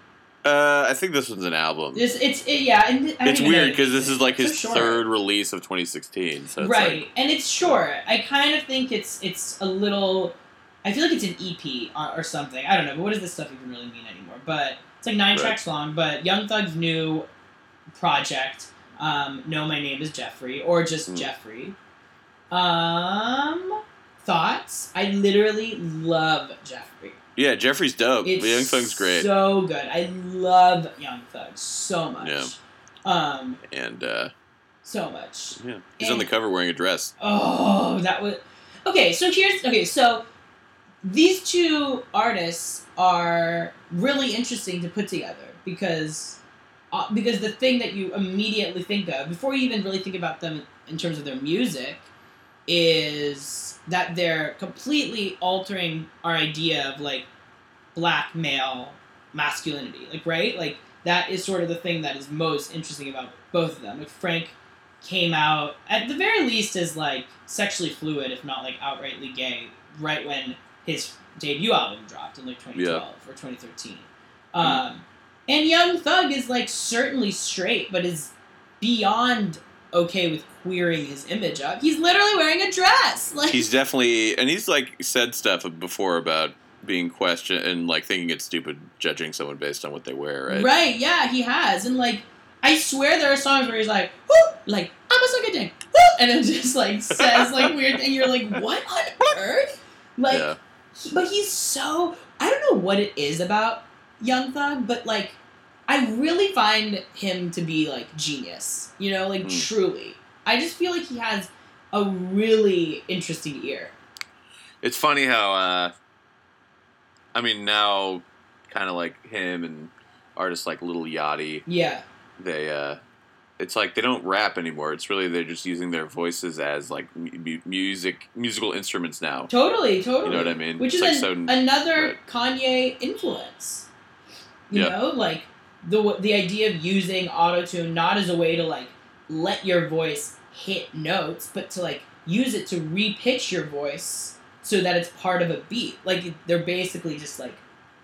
Uh, I think this one's an album. It's it's it, yeah, and I It's weird because this is like his so third release of 2016. So it's right, Like, and it's short. I kind of think it's it's a little. I feel like it's an EP or, or something. I don't know, but what does this stuff even really mean anymore? But it's like nine Right. tracks long. But Young Thug's new project, um, "No, My Name Is Jeffrey" or just Mm. Jeffrey. Um, thoughts? I literally love Jeffrey. yeah, Jeffrey's dope. It's Young Thug's great. So good. I love Young Thug so much. Yeah. Um, and uh, so much. yeah, he's on the cover wearing a dress. Oh, that was okay. So here's okay. So these two artists are really interesting to put together because uh, because the thing that you immediately think of before you even really think about them in terms of their music is that they're completely altering our idea of like black male masculinity like right? Like that is sort of the thing that is most interesting about both of them. Like frank came out at the very least as like sexually fluid, if not like outrightly gay, right when his debut album dropped in like 2012 or 2013. Um, and Young Thug is like certainly straight, but is beyond okay with queering his image up. He's literally wearing a dress. Like He's definitely, and he's like said stuff before about being questioned and like thinking it's stupid judging someone based on what they wear, right? Right, yeah, he has. And like I swear there are songs where he's like, whoo, like, I'm a suck a dick, whoo, and it just like says like weird and you're like, what on earth? Like yeah. He- but he's so I don't know what it is about Young Thug, but like I really find him to be like genius. You know, like Mm. truly. I just feel like he has a really interesting ear. It's funny how, uh, I mean, now kind of like him and artists like Little Yachty, Yeah. they, uh, it's like they don't rap anymore. It's really they're just using their voices as like mu- music, musical instruments now. Totally, totally. You know what I mean? Which It's is like an- so- another right. Kanye influence. You Yeah. know, like the the idea of using autotune not as a way to like let your voice hit notes, but to like use it to repitch your voice so that it's part of a beat. Like they're basically just like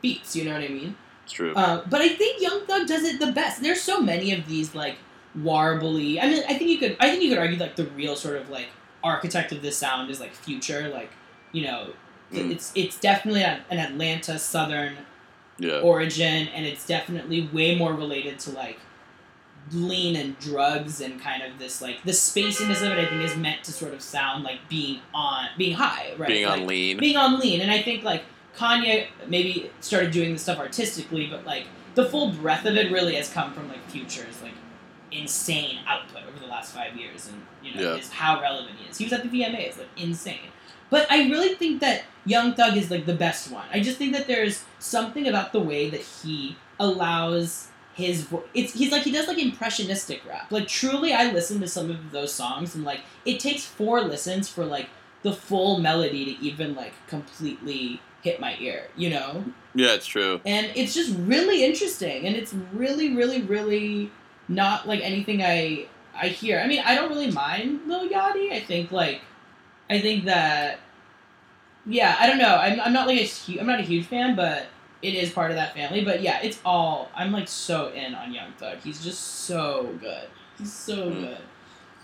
beats. You know what I mean? It's true. Uh, but I think Young Thug does it the best. There's so many of these like warbly. I mean, I think you could. I think you could argue like the real sort of like architect of this sound is like Future. Like you know, Mm. it's it's definitely an, an Atlanta Southern yeah. origin, and it's definitely way more related to like lean and drugs and kind of this like the spaciness of it. I think is meant to sort of sound like being on being high, right? Being Like, on lean. being on lean and i think like kanye maybe started doing this stuff artistically but like the full breadth of it really has come from like future's like insane output over the last five years and you know Yeah. is how relevant he is he was at the vmas like insane but i really think that young thug is like the best one i just think that there's something about the way that he allows his voice. it's he's like he does like impressionistic rap like truly i listen to some of those songs and like it takes four listens for like the full melody to even like completely hit my ear, you know? yeah, it's true. And it's just really interesting and it's really, really, really not like anything I I hear. I mean, I don't really mind Lil Yachty. I think like I think that yeah, I don't know. I'm, I'm not like a hu- I'm not a huge fan, but it is part of that family. But yeah, it's all I'm like so in on Young Thug. He's just so good. He's so Mm. good,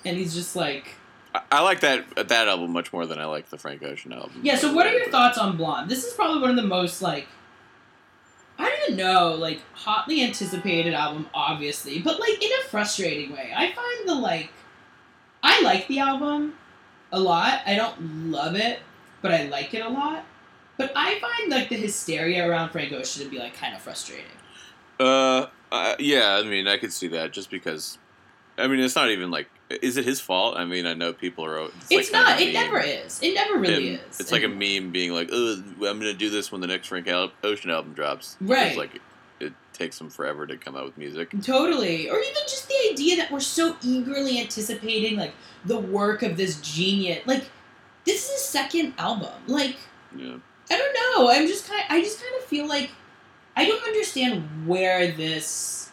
and he's just like I, I like that that album much more than I like the Frank Ocean album. yeah. So what are your thoughts on Blonde? This is probably one of the most like. I don't even know, like hotly anticipated album, obviously, but like in a frustrating way. I find the like, I like the album a lot. I don't love it, but I like it a lot. But I find like the hysteria around Frank Ocean to be like kind of frustrating. Uh, uh, yeah, I mean, I could see that just because. I mean, it's not even like. Is it his fault? I mean, I know people are. It's, It's, like not. It never is. It never really And is. It's like a meme being like, "Oh, I'm gonna do this when the next Frank Al- Ocean album drops." Right. like, it takes them forever to come out with music. Totally. Or even just the idea that we're so eagerly anticipating like the work of this genius. Like this is his second album. Like Yeah. I don't know. I'm just kind I just kind of feel like I don't understand where this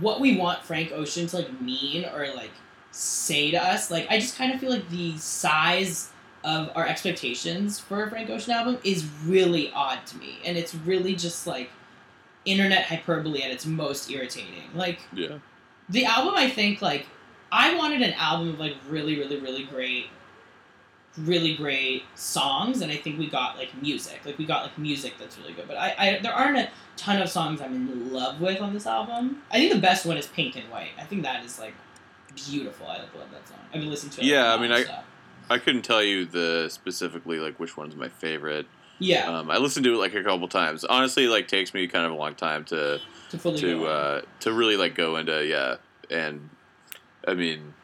what we want Frank Ocean to like mean or like say to us. Like I just kind of feel like the size of our expectations for a Frank Ocean album is really odd to me. And it's really just like internet hyperbole at its most irritating. Like Yeah. the album I think like I wanted an album of like really really really great really great songs and I think we got like music like we got like music that's really good but I, I there aren't a ton of songs I'm in love with on this album I think the best one is Pink and White I think that is like beautiful I love that song I've been listening to it Yeah, I mean, I-. I couldn't tell you the specifically like which one's my favorite. yeah Um, I listened to it like a couple times. Honestly, like takes me kind of a long time to to to uh, to really like go into yeah. And I mean,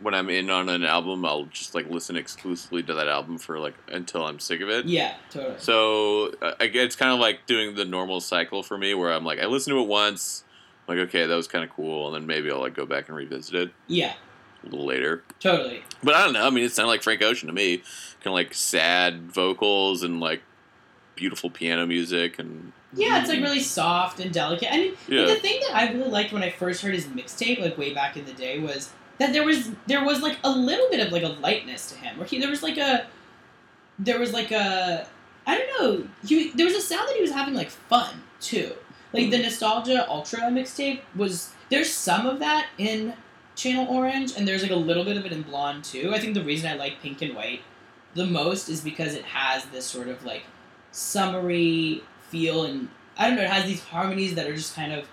when I'm in on an album, I'll just like listen exclusively to that album for like until I'm sick of it. yeah totally So uh, it's kind of like doing the normal cycle for me, where I'm like, I listen to it once, like okay, that was kind of cool, and then maybe I'll like go back and revisit it yeah a little later. totally But I don't know. I mean, it sounded like Frank Ocean to me, kind of like sad vocals and like beautiful piano music and yeah it's like really soft and delicate I mean yeah, the thing that I really liked when I first heard his mixtape, like way back in the day, was that there was there was like a little bit of like a lightness to him, where he there was like a there was like a I don't know he there was a sound that he was having like fun too. Like the nostalgia ultra mixtape was there's some of that in Channel Orange, and there's like a little bit of it in Blonde too. I think the reason I like Pink and White the most is because it has this sort of like summery feel and I don't know, it has these harmonies that are just kind of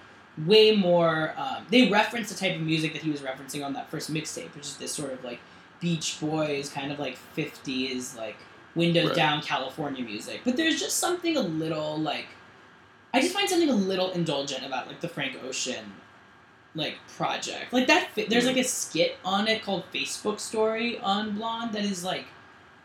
way more. Um, they reference the type of music that he was referencing on that first mixtape, which is this sort of like Beach Boys, kind of like 50s, like windows Right. down California music. But there's just something a little like. I just find something a little indulgent about like the Frank Ocean like project. Like that fi- there's like a skit on it called Facebook Story on Blonde that is like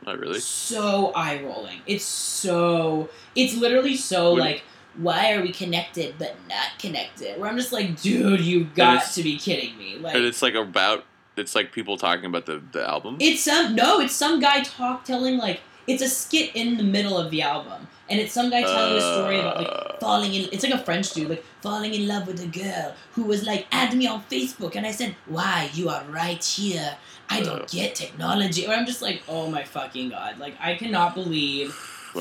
not really. so eye rolling. It's so it's literally so like why are we connected but not connected? Where I'm just like, dude, you got to be kidding me. Like and it's like about it's like people talking about the the album. it's some no, it's some guy talk telling like it's a skit in the middle of the album. And it's some guy telling a story about like Uh, falling in it's like a French dude, like falling in love with a girl who was like, add me on Facebook and I said, Why, you are right here. I don't get technology. Or I'm just like, oh my fucking god. Like I cannot believe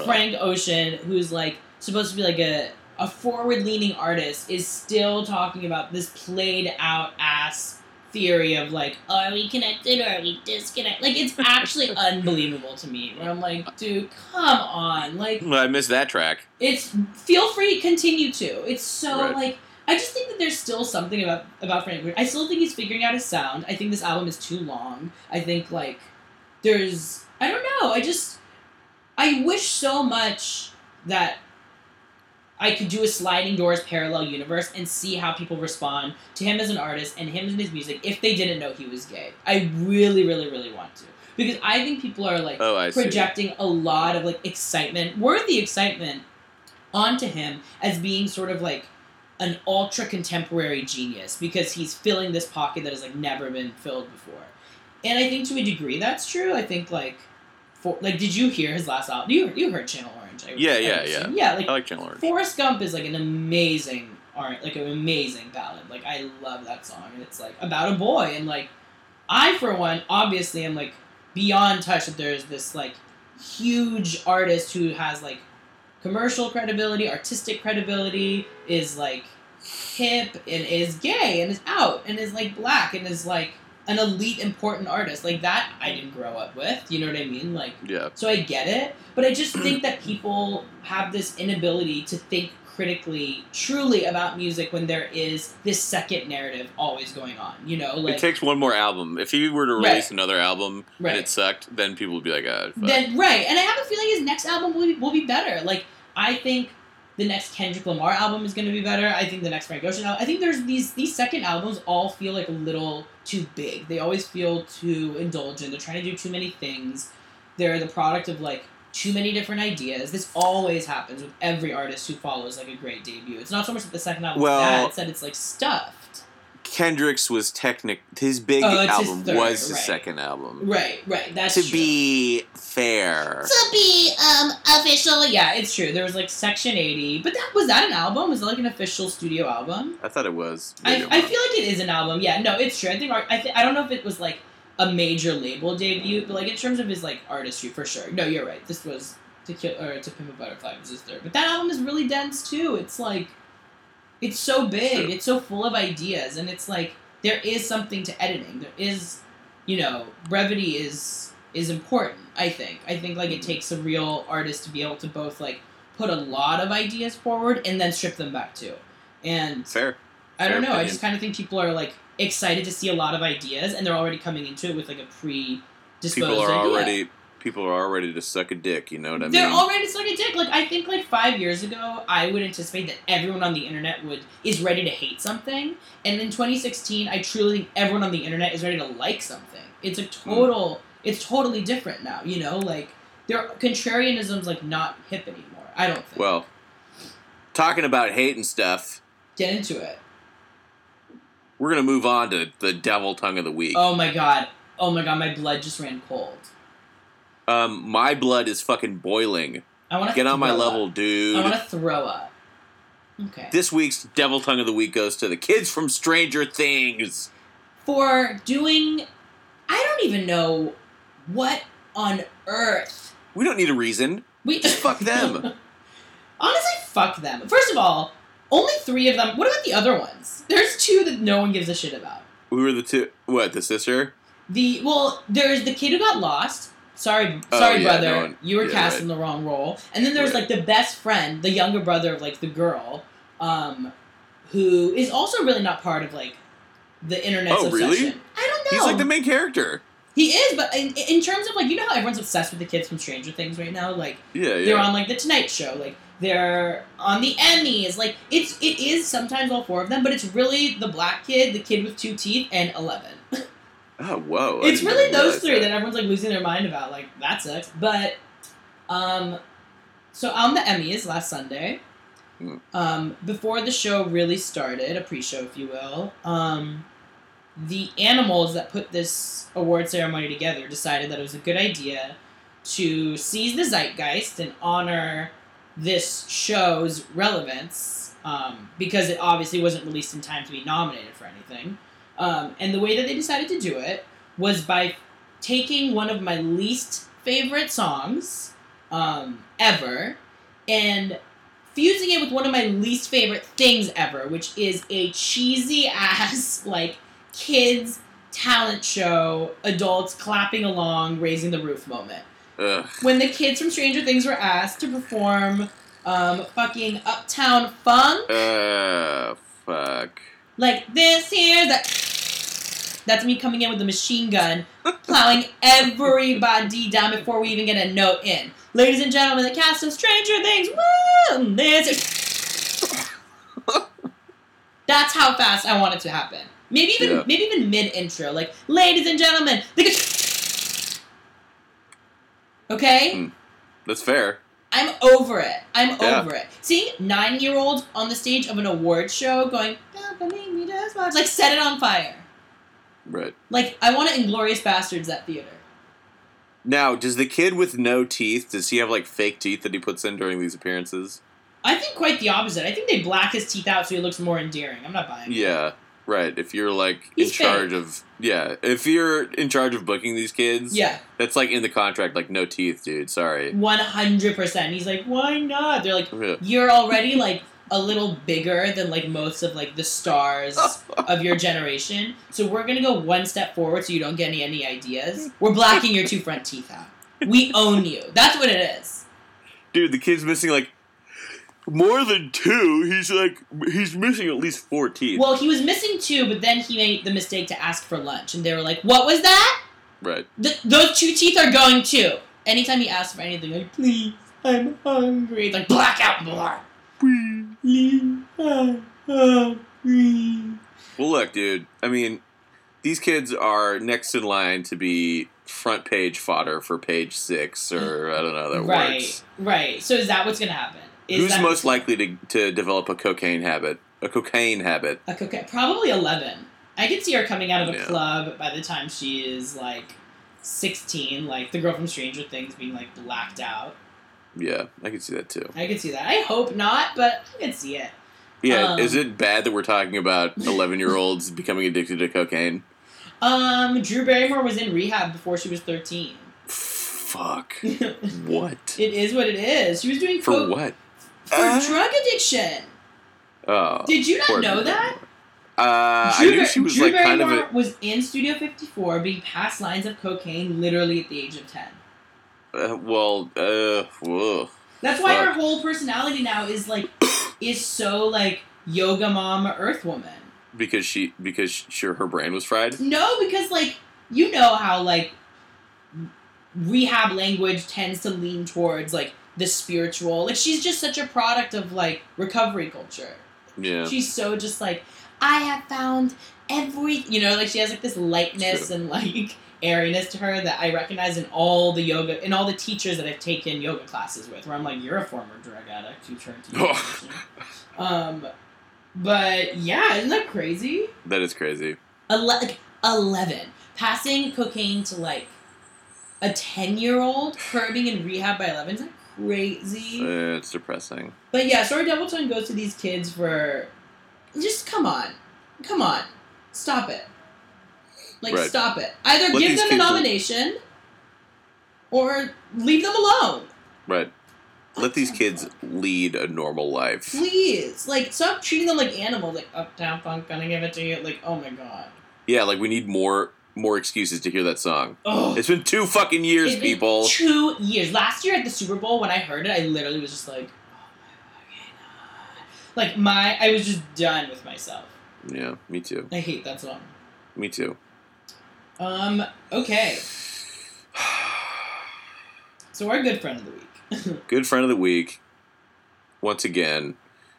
Frank Ocean, who's like supposed to be like a, a forward leaning artist, is still talking about this played out ass theory of like, are we connected or are we disconnected? Like it's actually unbelievable to me. Where I'm like, dude, come on. Like well, I missed that track. it's feel free continue to. It's so Right. like I just think that there's still something about about Frank. Ocean. I still think he's figuring out his sound. I think this album is too long. I think like there's I don't know. I just I wish so much that I could do a sliding doors parallel universe and see how people respond to him as an artist and him and his music if they didn't know he was gay. I really, really, really want to. Because I think people are like Oh, I see. projecting a lot of like excitement, worthy excitement, onto him as being sort of like an ultra contemporary genius because he's filling this pocket that has like never been filled before. And I think to a degree that's true. I think like for like did you hear his last album? You you heard Channel Orange? I, Yeah, I yeah, assume. yeah. Like I like Channel Orange. Forrest Gump is like an amazing art, like an amazing ballad. Like I love that song, and it's like about a boy, and like I for one, obviously, am like beyond touched that there's this like huge artist who has like commercial credibility, artistic credibility, is like hip and is gay and is out and is like black and is like an elite important artist. Like that I didn't grow up with. You know what I mean? Like Yeah. so I get it, but I just think that people have this inability to think critically, truly about music when there is this second narrative always going on. You know, like it takes one more album. If he were to Right. release another album Right. and it sucked, then people would be like, ah, fuck. then right, and I have a feeling his next album will be, will be better. Like I think the next Kendrick Lamar album is going to be better. I think the next Frank Ocean album. I think there's these these second albums all feel like a little too big. They always feel too indulgent. They're trying to do too many things. They're the product of like too many different ideas. This always happens with every artist who follows like a great debut. It's not so much that the second album Well- is bad; it's that it's like stuffed. Kendrick's was technic. His big Oh, it's his album third, was his right. second album. Right, right. That's to true. be fair, to be um official. Yeah, it's true. There was like Section Eighty, but that was that an album? Was it like an official studio album? I thought it was. I, I'm I wrong. feel like it is an album. Yeah, no, it's true. I think I th- I don't know if it was like a major label debut, but like in terms of his like artistry, for sure. No, you're right. This was to kill or to pimp a butterfly was his third, but that album is really dense too. It's like it's so big. It's so full of ideas, and it's like there is something to editing. There is, you know, brevity is is important. I think. I think like it mm-hmm. takes a real artist to be able to both like put a lot of ideas forward and then strip them back too. And fair. I don't know. I just kind of think people are like excited to see a lot of ideas, and they're already coming into it with like a pre-disposed People are idea. already people are already to suck a dick. You know what I mean? They're mean? already to suck a dick. Like I think like five years ago, I would anticipate that everyone on the internet would is ready to hate something, and in 2016, I truly think everyone on the internet is ready to like something. It's a hmm. total. It's totally different now. You know, like their contrarianism's like not hip anymore. I don't think. well, talking about hate and stuff, get into it. we're gonna move on to the devil tongue of the week. Oh my god. Oh my god. My blood just ran cold. Um, my blood is fucking boiling. I want to Get on my throw level, Up. dude. I want to throw up. Okay. This week's devil tongue of the week goes to the kids from Stranger Things. For doing, I don't even know what on earth We don't need a reason. we Just fuck them. Honestly, fuck them. First of all, only three of them. What about the other ones? There's two that no one gives a shit about. Who were the two? What the sister? The well, there's the kid who got lost. Sorry, Oh, sorry, yeah, brother, no one- you were yeah, cast right. in the wrong role. And then there's Right. like the best friend, the younger brother of like the girl, um, who is also really not part of like the internet's Oh, really? obsession. I don't know. He's like the main character. He is, but in, in terms of like you know how everyone's obsessed with the kids from Stranger Things right now, like Yeah, yeah. they're on like the Tonight Show, like they're on the Emmys, like it's it is sometimes all four of them, but it's really the black kid, the kid with two teeth, and Eleven. oh, whoa. It's really those three that. everyone's like losing their mind about. Like that sucks, but um, so on the Emmys last Sunday, Hmm. um, before the show really started, a pre-show, if you will, um, the animals that put this award ceremony together decided that it was a good idea to seize the zeitgeist and honor this show's relevance um, because it obviously wasn't released in time to be nominated for anything. Um, and the way that they decided to do it was by taking one of my least favorite songs um, ever and fusing it with one of my least favorite things ever, which is a cheesy ass, like, kids talent show, adults clapping along, raising the roof moment. Ugh. When the kids from Stranger Things were asked to perform um, fucking Uptown Funk, Uh, fuck. like this here. That's me coming in with a machine gun, plowing everybody down before we even get a note in. Ladies and gentlemen, the cast of Stranger Things, woo! This is- That's how fast I want it to happen. Maybe even Yeah. maybe even mid intro, like ladies and gentlemen, the Okay? Mm. That's fair. I'm over it. I'm Yeah. over it. Seeing nine year olds on the stage of an award show going, "Don't believe me, just watch," like set it on fire. Right. Like I want to Inglourious Basterds that theater. Now, does the kid with no teeth, does he have like fake teeth that he puts in during these appearances? I think quite the opposite. I think they black his teeth out so he looks more endearing. I'm not buying. it. Yeah. right. If you're like He's in charge of yeah, if you're in charge of booking these kids, Yeah, that's like in the contract. Like no teeth, dude. Sorry. one hundred percent. He's like, why not? They're like, Yeah. you're already like a little bigger than like most of like the stars of your generation. So we're gonna go one step forward so you don't get any any ideas. We're blacking your two front teeth out. We own you. That's what it is. Dude, the kid's missing like more than two. He's like he's missing at least four teeth. Well, he was missing two, but then he made the mistake to ask for lunch, and they were like, "What was that? right. Th- those two teeth are going too." Anytime he asks for anything, like, "Please, I'm hungry," like black out more. Please. Well, look, dude. I mean, these kids are next in line to be front page fodder for page six, or I don't know that right, works. right. Right. So is that what's gonna happen? Is Who's most likely to, to develop a cocaine habit? A cocaine habit. a cocaine? Probably eleven. I could see her coming out of a Yeah. club by the time she is like sixteen, like the girl from Stranger Things being like blacked out. Yeah, I can see that too. I can see that. I hope not, but I can see it. Yeah, Um, is it bad that we're talking about eleven-year-olds becoming addicted to cocaine? Um, Drew Barrymore was in rehab before she was thirteen. Fuck. what? It is what it is. She was doing For coke what? for Uh, drug addiction. Oh. Did you not know that? Uh, I knew she was Drew like kind of a. was in Studio 54 being passed lines of cocaine literally at the age of 10. Uh, well, uh, whoa. That's why her whole personality now is like is so like yoga mom earth woman. Because she, because sure her brain was fried. No, because like you know how like rehab language tends to lean towards like the spiritual. Like she's just such a product of like recovery culture. Yeah. She's so just like I have found every you know like she has like this lightness and like airiness to her that I recognize in all the yoga in all the teachers that I've taken yoga classes with where I'm like you're a former drug addict who turned to yoga um but yeah isn't that crazy? That is crazy. Ele- like 11 passing cocaine to like a 10 year old curbing being in rehab by 11 is that crazy? Uh, it's depressing. but yeah, Story Doubleton goes to these kids for just come on, come on, stop it, like Right. stop it. Either Let give them a nomination, or leave them alone. Right. Let these kids lead a normal life. Please, like stop treating them like animals. Like oh, Uptown Funk, gonna give it to you. Like oh my god. Yeah, like we need more more excuses to hear that song. Oh. It's been two fucking years, It's been people. Two years. Last year at the Super Bowl, when I heard it, I literally was just like, oh my god. Like my, I was just done with myself. Yeah, me too. I hate that song. Me too. Um, okay. So our good friend of the week. Good friend of the week. Once again,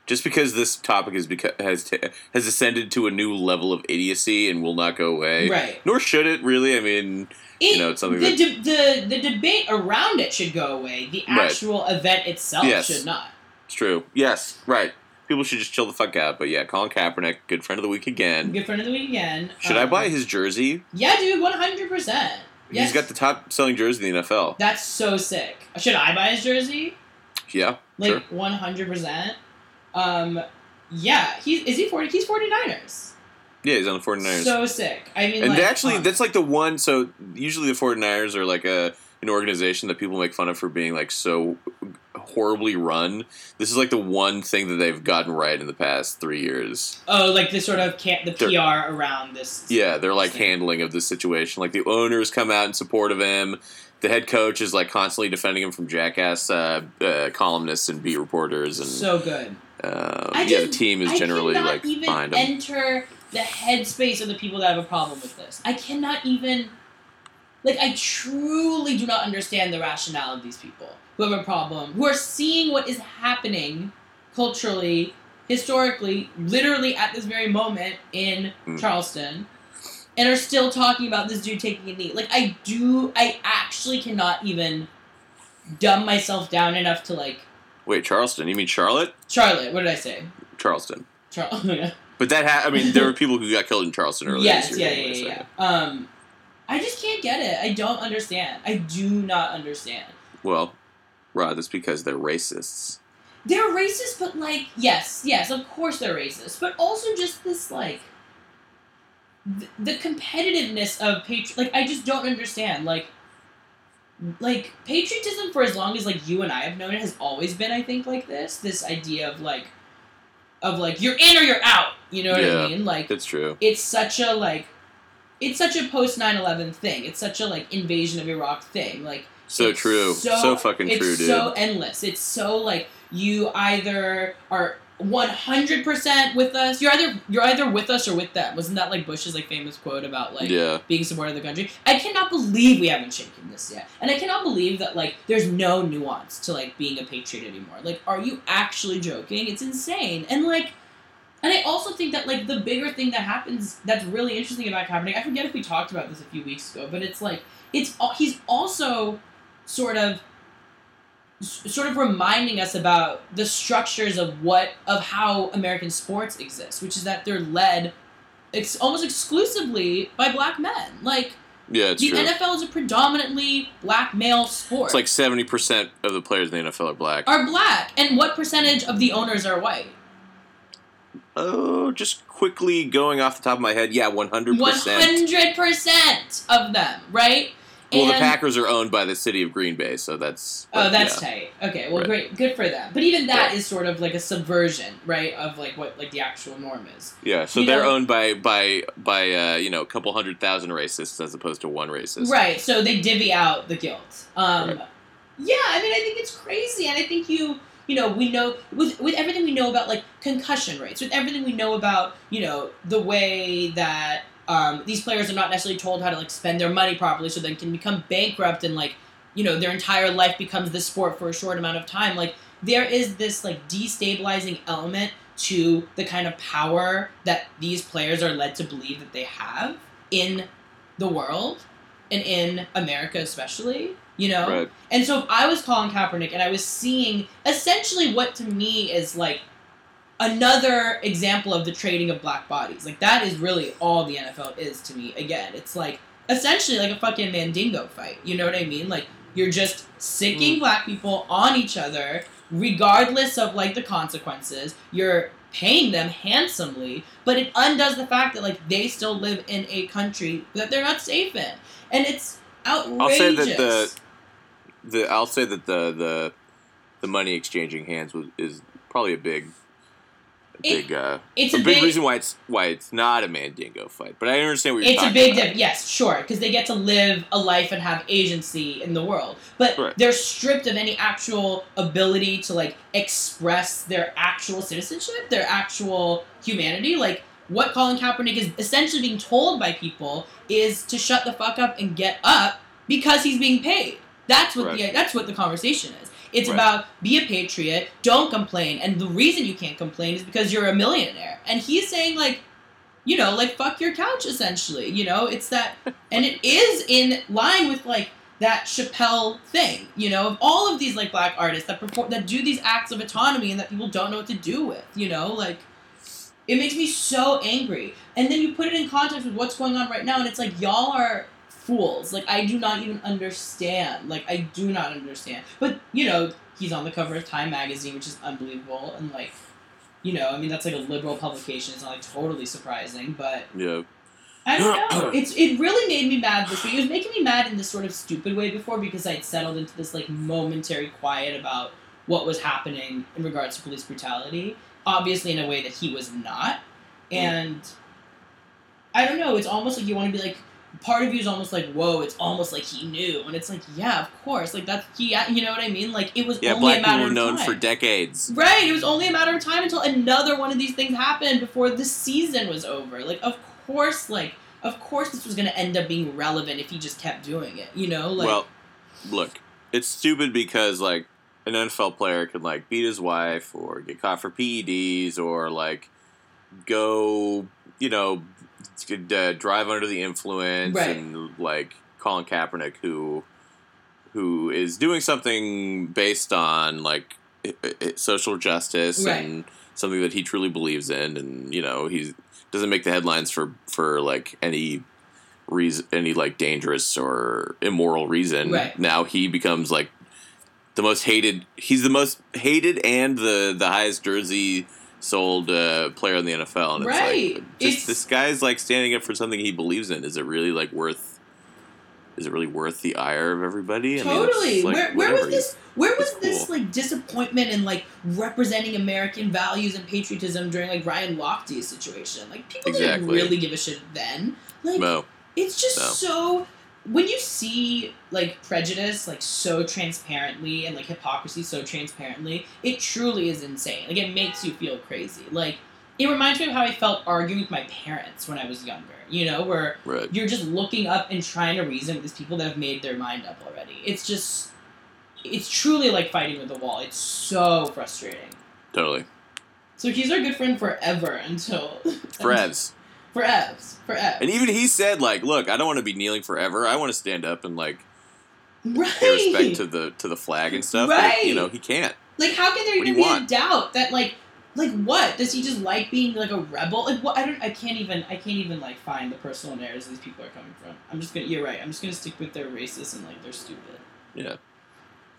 just because this topic is beca- has t- has ascended to a new level of idiocy and will not go away. right. Nor should it really. I mean, It, know, it's something the, de- the the debate around it should go away. The Right. actual event itself Yes. should not. it's true. Yes, right. People should just chill the fuck out. But yeah, Colin Kaepernick, good friend of the week again. Good friend of the week again. Should I Um, buy his jersey? Yeah, dude, one hundred percent. He's got the top selling jersey in the NFL. That's so sick. Should I buy his jersey? Yeah, Like one hundred percent. Um, yeah. He's is he forty? He's 49ers. Yeah, he's on the 49ers. So sick. I mean, and like, actually, um, that's like the one. So usually the 49ers are like a an organization that people make fun of for being like so horribly run. This is like the one thing that they've gotten right in the past three years. oh, like the sort of can the They're- PR around this. Yeah, they're like handling of the situation. Like the owners come out in support of him. The head coach is like constantly defending him from jackass uh, uh, columnists and beat reporters, and So good. uh, I yeah, the team is I generally like even behind him. enter the headspace of the people that have a problem with this. I cannot even, like, I truly do not understand the rationale of these people who have a problem, who are seeing what is happening culturally, historically, literally at this very moment in Mm. Charleston. And are still talking about this dude taking a knee. Like I do, I actually cannot even dumb myself down enough to like Wait, Charleston? You mean Charlotte? Charlotte. What did I say? Charleston. Char- oh. But that ha- I mean, there were people who got killed in Charleston earlier. yes, yeah, yeah, yeah, yeah. Um, I just can't get it. I don't understand. I do not understand. Well, Rod, that's because they're racists. They're racist, but like, yes, yes, of course they're racist, but also just this like, th- the competitiveness of patri like I just don't understand like like patriotism for as long as like you and I have known it has always been I think like this this idea of like of like you're in or you're out you know what Yeah. I mean like that's true. it's such a like it's such a post 9-11 thing it's such a like invasion of iraq thing like So true. So, fucking it's true, dude. It's so endless. It's so like you either are 100% with us you're either you're either with us or with them. Wasn't that like bush's like famous quote about like yeah. being supportive of the country? I cannot believe we haven't shaken this yet. And i cannot believe that like there's no nuance to like being a patriot anymore. Like are you actually joking? It's insane. And like and I also think that like the bigger thing that happens that's really interesting about Kaepernick, I forget if we talked about this a few weeks ago, but it's like it's he's also sort of sort of reminding us about the structures of what of how American sports exist, which is that they're led ex- almost exclusively by black men. Like Yeah, it's the true. NFL is a predominantly black male sport. It's like seventy percent of the players in the NFL are black. are black, and what percentage of the owners are white? Oh, just quickly going off the top of my head, yeah, one hundred percent. hundred percent of them, right? Well, the Packers are owned by the city of Green Bay, so that's. Oh, that's yeah. tight. Okay, well, Right. great, good for them. But even that is Right. sort of like a subversion, right, of like what like the actual norm is. Yeah, so You they're know- owned by by by uh, you know a couple hundred thousand racists as opposed to one racist. Right. So they divvy out the guilt. Um, Right. Yeah, I mean, I think it's crazy, and I think you, you know, we know with with everything we know about like concussion rates, with everything we know about, you know, the way that um, these players are not necessarily told how to like spend their money properly, so they can become bankrupt and like, you know, their entire life becomes this sport for a short amount of time. Like there is this like destabilizing element to the kind of power that these players are led to believe that they have in the world and in America especially, you know? Right. And so if I was Colin Kaepernick and I was seeing essentially what to me is like another example of the trading of black bodies. Like that is really all the NFL is to me. Again, it's like essentially like a fucking mandingo fight. You know what I mean? Like you're just sicking mm. black people on each other regardless of like the consequences. You're paying them handsomely, but it undoes the fact that like they still live in a country that they're not safe in. And it's outrageous. I'll say that the the I'll say that the the the money exchanging hands was, is probably a big It- big uh, it's a, a big, big- reason why it's why it's not a Mandingo fight. But I understand what you're saying. it's a big about. difference. Yes, sure, because they get to live a life and have agency in the world, but Right. they're stripped of any actual ability to like express their actual citizenship, their actual humanity. Like what Colin Kaepernick is essentially being told by people is to shut the fuck up and get up because he's being paid. That's what the that's what the conversation is. It's Right. about be a patriot, don't complain, and the reason you can't complain is because you're a millionaire. And he's saying like you know, like fuck your couch essentially. You know, it's that and it is in line with like that Chappelle thing, you know, of all of these like black artists that perform that do these acts of autonomy and that people don't know what to do with, you know, like it makes me so angry. And then you put it in context with what's going on right now and it's like y'all are fools. Like I do not even understand. Like I do not understand. But, you know, he's on the cover of Time magazine, which is unbelievable and like you know, I mean that's like a liberal publication. It's not like totally surprising, but Yeah. I don't know. It's it really made me mad this week. It was making me mad in this sort of stupid way before because I'd settled into this like momentary quiet about what was happening in regards to police brutality. Obviously, in a way that he was not, mm. and I don't know. It's almost like you want to be like. Part of you is almost like, whoa! It's almost like he knew, and it's like, yeah, of course, like that's he. You know what I mean? Like it was Yeah, only black a people matter have of known time. for decades. Right. It was only a matter of time until another one of these things happened before the season was over. Like, of course, like, of course, this was going to end up being relevant if he just kept doing it. You know, like, well, look, it's stupid because like an NFL player could like beat his wife or get caught for PEDs or like go, you know, could, uh, drive under the influence Right. and like Colin Kaepernick who who is doing something based on like social justice Right. and something that he truly believes in and you know he doesn't make the headlines for for like any reason any like dangerous or immoral reason Right. now he becomes like the most hated he's the most hated and the the highest jersey sold uh, player in the NFL, and Right. it's like, just It's- this guy's like standing up for something he believes in. Is it really like worth? Is it really worth the ire of everybody? I mean, Totally. like, where, where was this? Where was It's this like disappointment and like representing American values and patriotism during like Ryan Lochte's situation? Like people didn't really give a shit then. Like No, it's just No. so when you see like prejudice like so transparently and like hypocrisy so transparently, it truly is insane. Like it makes you feel crazy. Like it reminds me of how I felt arguing with my parents when I was younger. You know, where right. you're just looking up and trying to reason with these people that have made their mind up already. It's just, it's truly like fighting with a wall. It's so frustrating. Totally. So he's our good friend forever until Frevs. For Evs for Evs. And even he said, like, look, I don't want to be kneeling forever. I want to stand up and like right. pay respect to the to the flag and stuff. But, Right. you know, he can't. like how can there What even be want? a doubt that like like what does he just like being like a rebel? Like what I don't I can't even I can't even like find the personal narratives these people are coming from. I'm just gonna you're right. I'm just gonna stick with their racist and like they're stupid Yeah.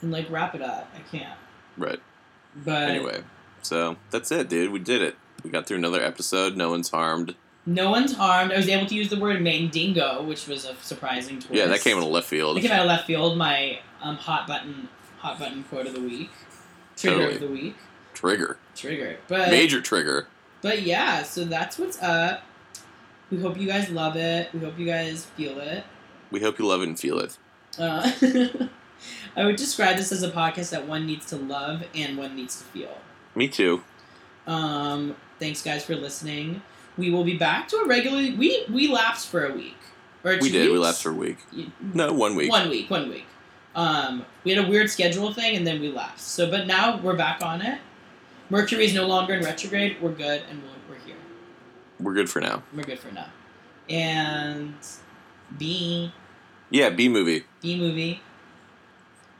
and like wrap it up. I can't. Right. But Anyway, so that's it, dude. We did it. We got through another episode. No one's harmed. No one's harmed. I was able to use the word mandingo, which was a surprising twist. Yeah, that came in left field. That came out of left field. My um, hot button, hot button quote of the week, trigger Totally. of the week, Trigger. trigger. But Major trigger. but yeah, so that's what's up. We hope you guys love it. We hope you guys feel it. We hope you love it and feel it. Uh, I would describe this as a podcast that one needs to love and one needs to feel. Me too. Um, thanks guys for listening. We will be back to a regular. We we lapsed for a week. Or We two did. We lapsed for a week. You- No, one week. One week, one week. Um, we had a weird schedule thing, and then we left. So, but now we're back on it. Mercury is no longer in retrograde. We're good, and we're, we're here. We're good for now. We're good for now. And B Yeah, B movie. B movie.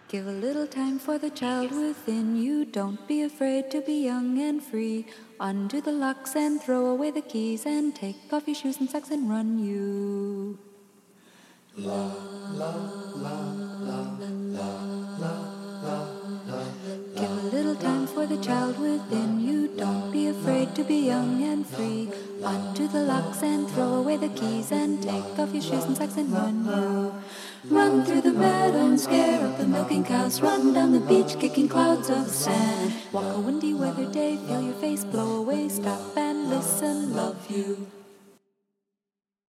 Give a little time for the child within you. Don't be afraid to be young and free. Undo the locks and throw away the keys and take off your shoes and socks and run you. La la la la la la la la. Give a little time for the child within you. Don't be afraid to be young and free. Undo the locks and throw away the keys and take off your shoes and socks and run you. Run through the meadow and scare up the milking cows. Run down the beach kicking clouds of sand. Walk a windy weather day, feel your face blow away. Stop and listen, love you.